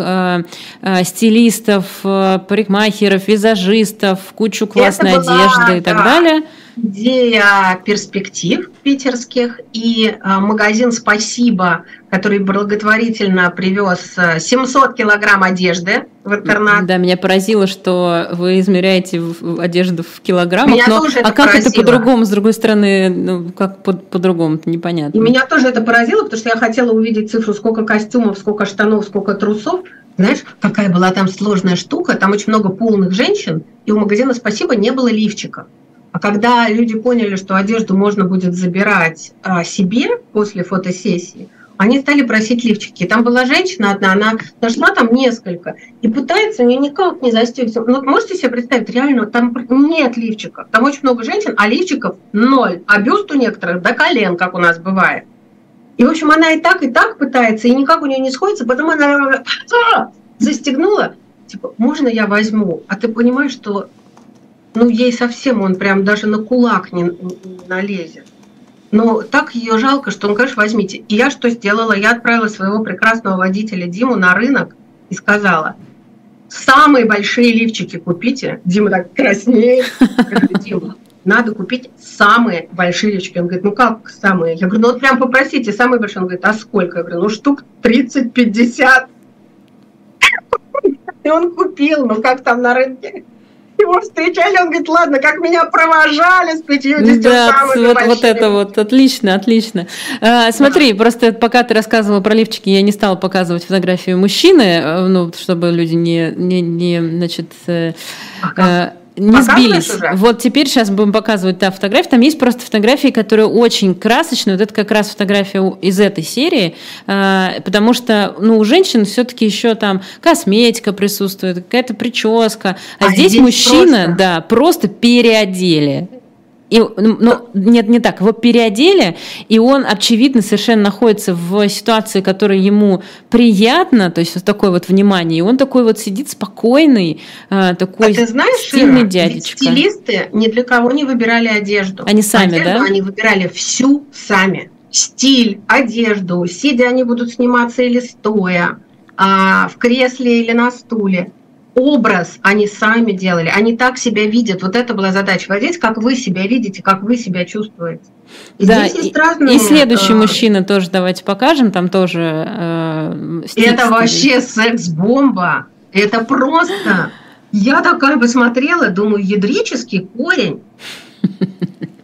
стилистов, парикмахеров, визажистов, кучу классной одежды и так да. далее идея перспектив питерских и а, магазин «Спасибо», который благотворительно привез 700 а, килограмм одежды в интернат. Да, меня поразило, что вы измеряете одежду в килограммах. Меня но, тоже а это как поразило. это по-другому, с другой стороны, ну, как по- по-другому, это непонятно. И меня тоже это поразило, потому что я хотела увидеть цифру, сколько костюмов, сколько штанов, сколько трусов. Знаешь, какая была там сложная штука, там очень много полных женщин, и у магазина «Спасибо» не было лифчика. А когда люди поняли, что одежду можно будет забирать а, себе после фотосессии, они стали просить лифчики. Там была женщина одна, она нашла там несколько и пытается, у нее никак не застегивается. Ну, можете себе представить, реально, там нет лифчиков. Там очень много женщин, а лифчиков ноль. А бюст у некоторых до колен, как у нас бывает. И, в общем, она и так, и так пытается, и никак у нее не сходится, потом она застегнула, типа, можно я возьму? А ты понимаешь, что ну, ей совсем он прям даже на кулак не, налезет. Но так ее жалко, что он, конечно, возьмите. И я что сделала? Я отправила своего прекрасного водителя Диму на рынок и сказала, самые большие лифчики купите. Дима так краснеет. Дима, надо купить самые большие лифчики. Он говорит, ну как самые? Я говорю, ну вот прям попросите самые большие. Он говорит, а сколько? Я говорю, ну штук 30-50. И он купил, ну как там на рынке его встречали, он говорит, ладно, как меня провожали с 50 да, вот, большими. вот это вот, отлично, отлично. А, смотри, просто пока ты рассказывала про лифчики, я не стала показывать фотографию мужчины, ну, чтобы люди не, не, не значит, э, Ага. Не Показываешь сбились. уже? Вот теперь сейчас будем показывать та фотография. Там есть просто фотографии, которые очень красочные. Вот это как раз фотография из этой серии, а, потому что ну, у женщин все-таки еще там косметика присутствует, какая-то прическа. А, А здесь, здесь мужчина, просто- да, просто переодели. И, ну, нет, не так. Его переодели, и он, очевидно, совершенно находится в ситуации, которая ему приятна, то есть вот такое вот внимание. И он такой вот сидит спокойный, э, такой А ты знаешь, стильный Ира, дядечка. стилисты ни для кого не выбирали одежду. Они сами, одежду да? они выбирали всю сами. Стиль, одежду, сидя они будут сниматься или стоя, а, в кресле или на стуле. Образ они сами делали, они так себя видят. Вот это была задача. Вот здесь, как вы себя видите, как вы себя чувствуете. И Да, здесь есть разные, и следующий э, мужчина тоже давайте покажем, там тоже э, стиль Это стоит. вообще секс-бомба. Это просто... Я такая посмотрела, думаю, ядрический корень.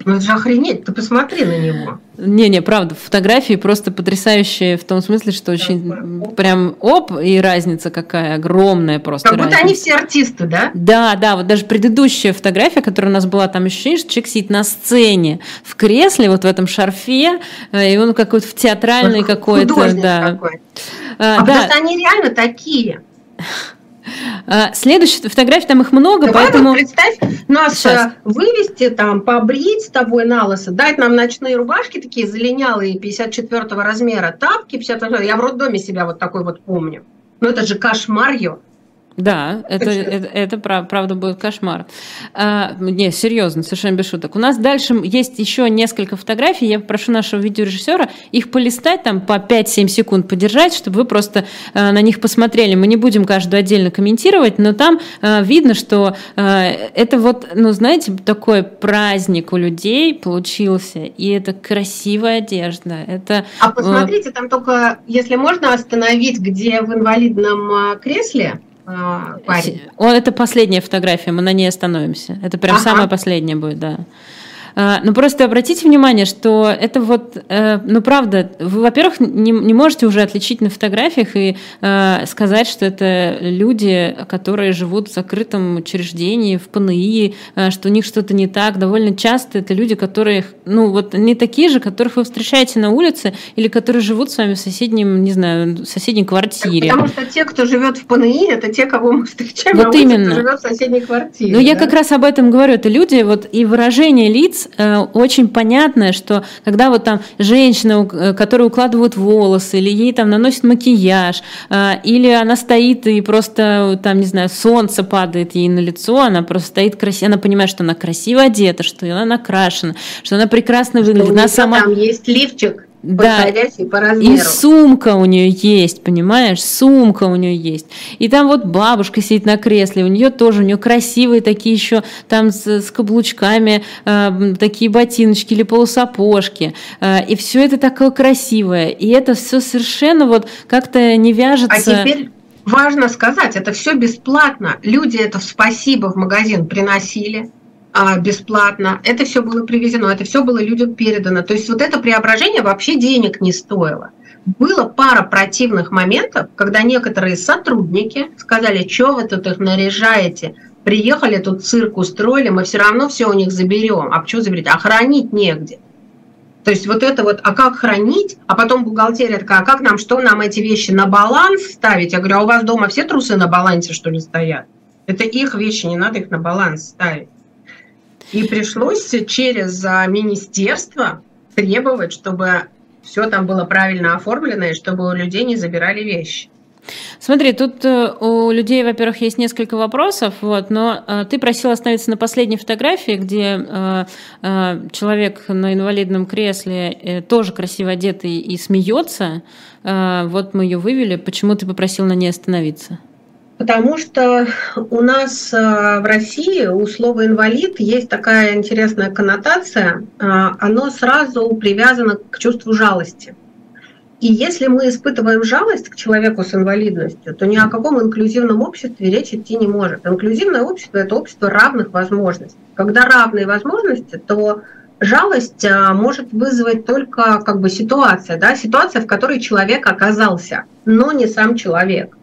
Ну это же охренеть, ты посмотри на него. Не-не, правда, фотографии просто потрясающие в том смысле, что очень оп. прям оп, и разница какая огромная просто Как будто разница. они все артисты, да? Да, да, вот даже предыдущая фотография, которая у нас была, там ощущение, что человек сидит на сцене, в кресле, вот в этом шарфе, э, и он какой-то в театральный какой-то, да. какой. А, А да. что они реально такие. А, Следующая фотография, там их много, Давай поэтому... вот представь, нас Щас. э, вывести там, побрить с тобой на лысо, дать нам ночные рубашки такие залинялые 54 размера, тапки 52 Я в роддоме себя вот такой вот помню. Ну это же кошмарью. Да, это, это, это прав- правда будет кошмар. А, не, серьезно, совершенно без шуток. У нас дальше есть еще несколько фотографий. Я попрошу нашего видеорежиссера их полистать, там по 5-7 секунд подержать, чтобы вы просто э, на них посмотрели. Мы не будем каждую отдельно комментировать, но там э, видно, что э, это вот, ну, знаете, такой праздник у людей получился, и это красивая одежда. Это А посмотрите, там только, если можно остановить, где в инвалидном э, кресле э, парень. Он, это последняя фотография, мы на ней остановимся. Это прям Ага. самая последняя будет, да. А, Ну, просто обратите внимание, что это вот, э, ну, правда, вы, во-первых, не, не можете уже отличить на фотографиях и э, сказать, что это люди, которые живут в закрытом учреждении, в ПНИ, э, что у них что-то не так. Довольно часто это люди, которые, ну, вот не такие же, которых вы встречаете на улице или которые живут с вами в соседнем, не знаю, в соседней квартире. Потому что те, кто живет в ПНИ, это те, кого мы встречаем Вот на улице, именно. кто живет в соседней квартире. Ну, я да? как раз об этом говорю. Это люди, вот и выражение лиц э, очень понятное, что когда вот там женщина, э, которая укладывают волосы, или ей там наносит макияж, э, или она стоит и просто э, там, не знаю, солнце падает ей на лицо, она просто стоит красиво, она понимает, что она красиво одета, что она накрашена, что она прекрасно Что у выглядит, она нее сама там есть лифчик, Да. по и размеру. сумка у нее есть, понимаешь? Сумка у нее есть. И там вот бабушка сидит на кресле, у нее тоже, у нее красивые такие еще там с, с каблучками, э, такие ботиночки или полусапожки. Э, и все это такое красивое. И это все совершенно вот как-то не А вяжется. теперь важно сказать, это все бесплатно. Люди это в спасибо в магазин приносили а, бесплатно. Это все было привезено, это все было людям передано. То есть вот это преображение вообще денег не стоило. Было пара противных моментов, когда некоторые сотрудники сказали, что вы тут их наряжаете, приехали тут цирк устроили, мы все равно все у них заберем. А почему заберете? А хранить негде. То есть вот это вот, а как хранить? А потом бухгалтерия такая, а как нам, что нам эти вещи на баланс ставить? Я говорю, а у вас дома все трусы на балансе, что ли, стоят? Это их вещи, не надо их на баланс ставить. И пришлось через а, министерство требовать, чтобы все там было правильно оформлено, и чтобы у людей не забирали вещи. Смотри, тут э, у людей, во-первых, есть несколько вопросов, вот, но э, ты просил остановиться на последней фотографии, где э, человек на инвалидном кресле тоже красиво одетый и смеется. Вот мы ее вывели. Почему ты попросил на ней остановиться? Потому что у нас в России у слова инвалид есть такая интересная коннотация. Оно сразу привязано к чувству жалости. И если мы испытываем жалость к человеку с инвалидностью, то ни о каком инклюзивном обществе речь идти не может. Инклюзивное общество – это общество равных возможностей. Когда равные возможности, то жалость а, может вызвать только как бы ситуация, да, ситуация, в которой человек оказался, но не сам человек.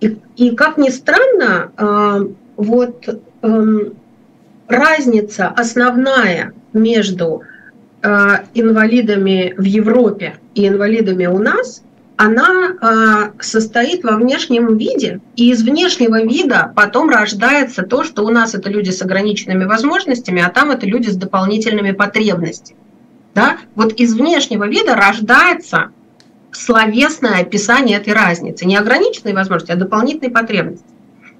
И, и как ни странно, а, вот эм, разница основная между Э, инвалидами в Европе и инвалидами у нас, она э, состоит во внешнем виде, и из внешнего вида потом рождается то, что у нас это люди с ограниченными возможностями, а там это люди с дополнительными потребностями. Да? Вот из внешнего вида рождается словесное описание этой разницы. Не ограниченные возможности, а дополнительные потребности.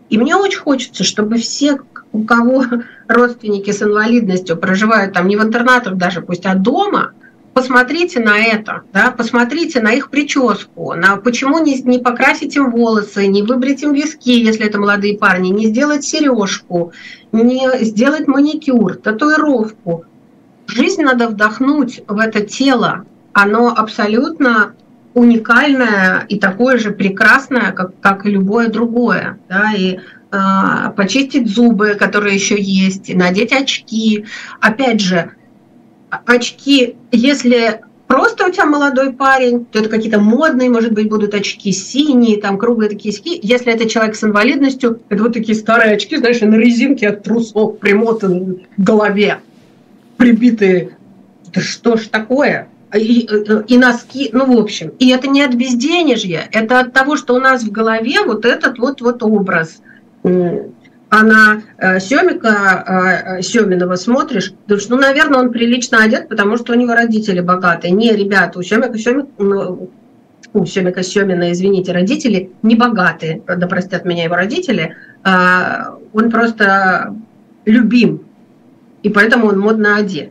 И мне очень хочется, чтобы все, у кого родственники с инвалидностью проживают там не в интернатах даже, пусть, а дома, посмотрите на это, да, посмотрите на их прическу, на почему не, не покрасить им волосы, не выбрить им виски, если это молодые парни, не сделать сережку, не сделать маникюр, татуировку. Жизнь надо вдохнуть в это тело. Оно абсолютно уникальное и такое же прекрасное, как, как и любое другое. Да, и а, почистить зубы, которые еще есть, надеть очки. Опять же, очки, если просто у тебя молодой парень, то это какие-то модные, может быть, будут очки синие, там круглые такие очки. Если это человек с инвалидностью, это вот такие старые очки, знаешь, на резинке от трусов примотаны к голове, прибитые. Да что ж такое? И, и носки, ну, в общем. И это не от безденежья, это от того, что у нас в голове вот этот вот, вот образ – а на э, Семика э, Семинова смотришь, думаешь, ну, наверное, он прилично одет, потому что у него родители богатые. Не, ребята, у Семика Семик, ну, у Семика Семина, извините, родители не богатые, да простят меня его родители, а он просто любим, и поэтому он модно одет.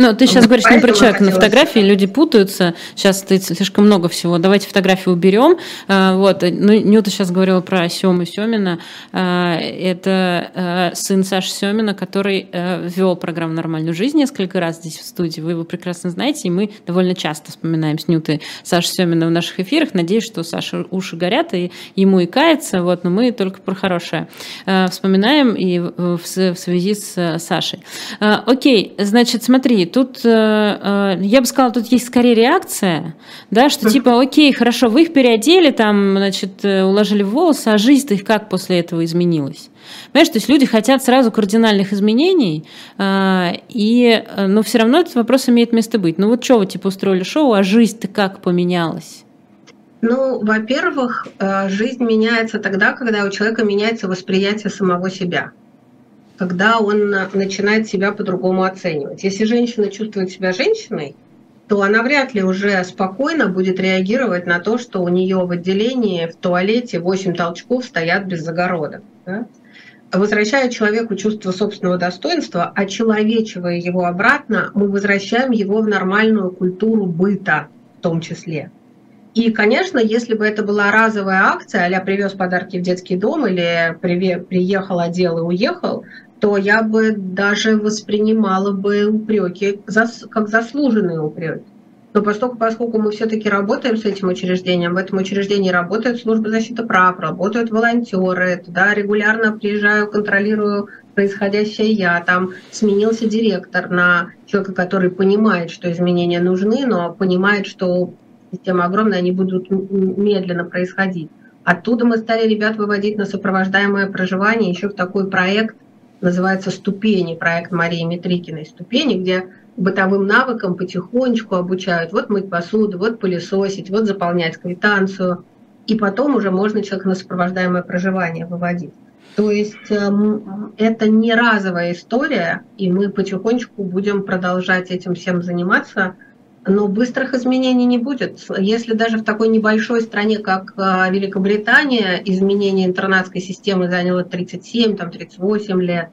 Ну, ты сейчас говоришь не про человека на фотографии, люди путаются. Сейчас ты слишком много всего. Давайте фотографию уберем. А, вот. Ну, Нюта сейчас говорила про Сему Семина. А, это а, сын Саши Семина, который вел программу «Нормальную жизнь» несколько раз здесь в студии. Вы его прекрасно знаете, и мы довольно часто вспоминаем с Нютой Саши Семина в наших эфирах. Надеюсь, что Саша уши горят, и ему и кается, вот, но мы только про хорошее вспоминаем и в связи с Сашей. Окей, значит, смотри, тут, э, э, я бы сказала, тут есть скорее реакция, да, что типа, окей, хорошо, вы их переодели, там, значит, э, уложили в волосы, а жизнь-то их как после этого изменилась? Понимаешь, то есть люди хотят сразу кардинальных изменений, и, но все равно этот вопрос имеет место быть. Ну вот что вы, типа, устроили шоу, а жизнь-то как поменялась? Ну, во-первых, жизнь меняется тогда, когда у человека меняется восприятие самого себя когда он начинает себя по-другому оценивать. Если женщина чувствует себя женщиной, то она вряд ли уже спокойно будет реагировать на то, что у нее в отделении, в туалете 8 толчков стоят без загородок. Да? Возвращая человеку чувство собственного достоинства, очеловечивая его обратно, мы возвращаем его в нормальную культуру быта в том числе. И, конечно, если бы это была разовая акция, а привез подарки в детский дом или приехал, одел и уехал, то я бы даже воспринимала бы упреки как заслуженные упреки. Но поскольку, поскольку мы все-таки работаем с этим учреждением, в этом учреждении работает служба защиты прав, работают волонтеры, туда регулярно приезжаю, контролирую происходящее я, там сменился директор на человека, который понимает, что изменения нужны, но понимает, что система огромная, они будут медленно происходить. Оттуда мы стали ребят выводить на сопровождаемое проживание еще в такой проект, называется «Ступени», проект Марии Митрикиной «Ступени», где бытовым навыкам потихонечку обучают. Вот мыть посуду, вот пылесосить, вот заполнять квитанцию. И потом уже можно человека на сопровождаемое проживание выводить. То есть эм, это не разовая история, и мы потихонечку будем продолжать этим всем заниматься, но быстрых изменений не будет. Если даже в такой небольшой стране, как э, Великобритания, изменение интернатской системы заняло 37, там, 38 лет,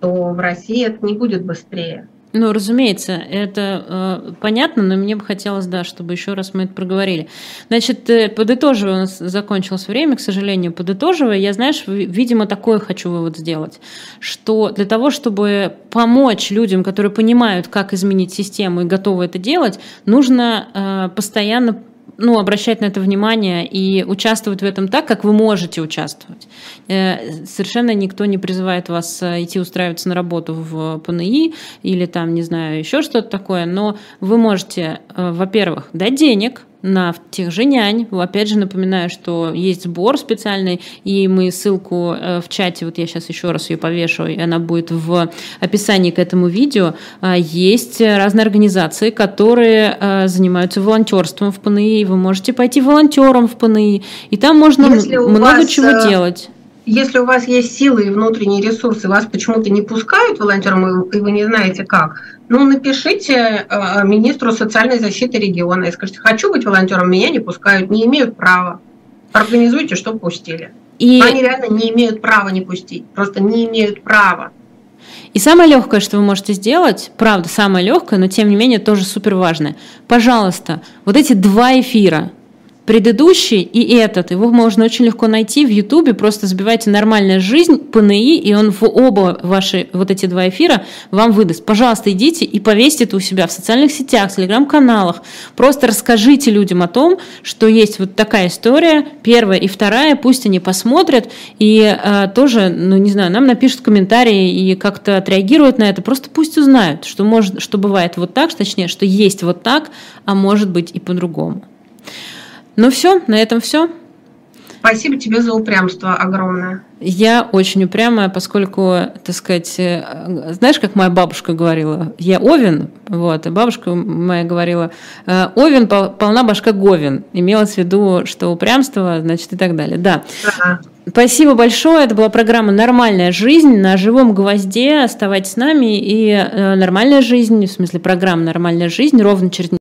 то в России это не будет быстрее. Ну, разумеется, это э, понятно, но мне бы хотелось, да, чтобы еще раз мы это проговорили. Значит, э, подытоживая, у нас закончилось время, к сожалению, подытоживая, я, знаешь, видимо, такой хочу вывод сделать, что для того, чтобы помочь людям, которые понимают, как изменить систему и готовы это делать, нужно э, постоянно ну, обращать на это внимание и участвовать в этом так, как вы можете участвовать. Э, совершенно никто не призывает вас э, идти устраиваться на работу в ПНИ или там, не знаю, еще что-то такое, но вы можете, э, во-первых, дать денег, на тех же нянь. Опять же напоминаю, что есть сбор специальный, и мы ссылку э, в чате, вот я сейчас еще раз ее повешу, и она будет в описании к этому видео. А, есть разные организации, которые э, занимаются волонтерством в ПНИ, вы можете пойти волонтером в ПНИ, и там можно много вас, чего э, делать если у вас есть силы и внутренние ресурсы, вас почему-то не пускают волонтером, и вы не знаете как, ну, напишите э, министру социальной защиты региона и скажите, хочу быть волонтером, меня не пускают, не имеют права. Организуйте, чтобы пустили. И... Они реально не имеют права не пустить, просто не имеют права. И самое легкое, что вы можете сделать, правда, самое легкое, но тем не менее тоже супер важное. Пожалуйста, вот эти два эфира, предыдущий и этот. Его можно очень легко найти в Ютубе. Просто забивайте «Нормальная жизнь», ПНИ, и он в оба ваши вот эти два эфира вам выдаст. Пожалуйста, идите и повесьте это у себя в социальных сетях, в телеграм-каналах. Просто расскажите людям о том, что есть вот такая история, первая и вторая, пусть они посмотрят и э, тоже, ну не знаю, нам напишут комментарии и как-то отреагируют на это. Просто пусть узнают, что, может, что бывает вот так, точнее, что есть вот так, а может быть и по-другому. Ну все, на этом все. Спасибо тебе за упрямство огромное. Я очень упрямая, поскольку, так сказать, э, знаешь, как моя бабушка говорила, я Овен, вот, и бабушка моя говорила, «Э, Овен полна башка Говен, имелось в виду, что упрямство, значит, и так далее, да. Ага. Спасибо большое. Это была программа «Нормальная жизнь» на живом гвозде. Оставайтесь с нами. И э, «Нормальная жизнь», в смысле программа «Нормальная жизнь» ровно через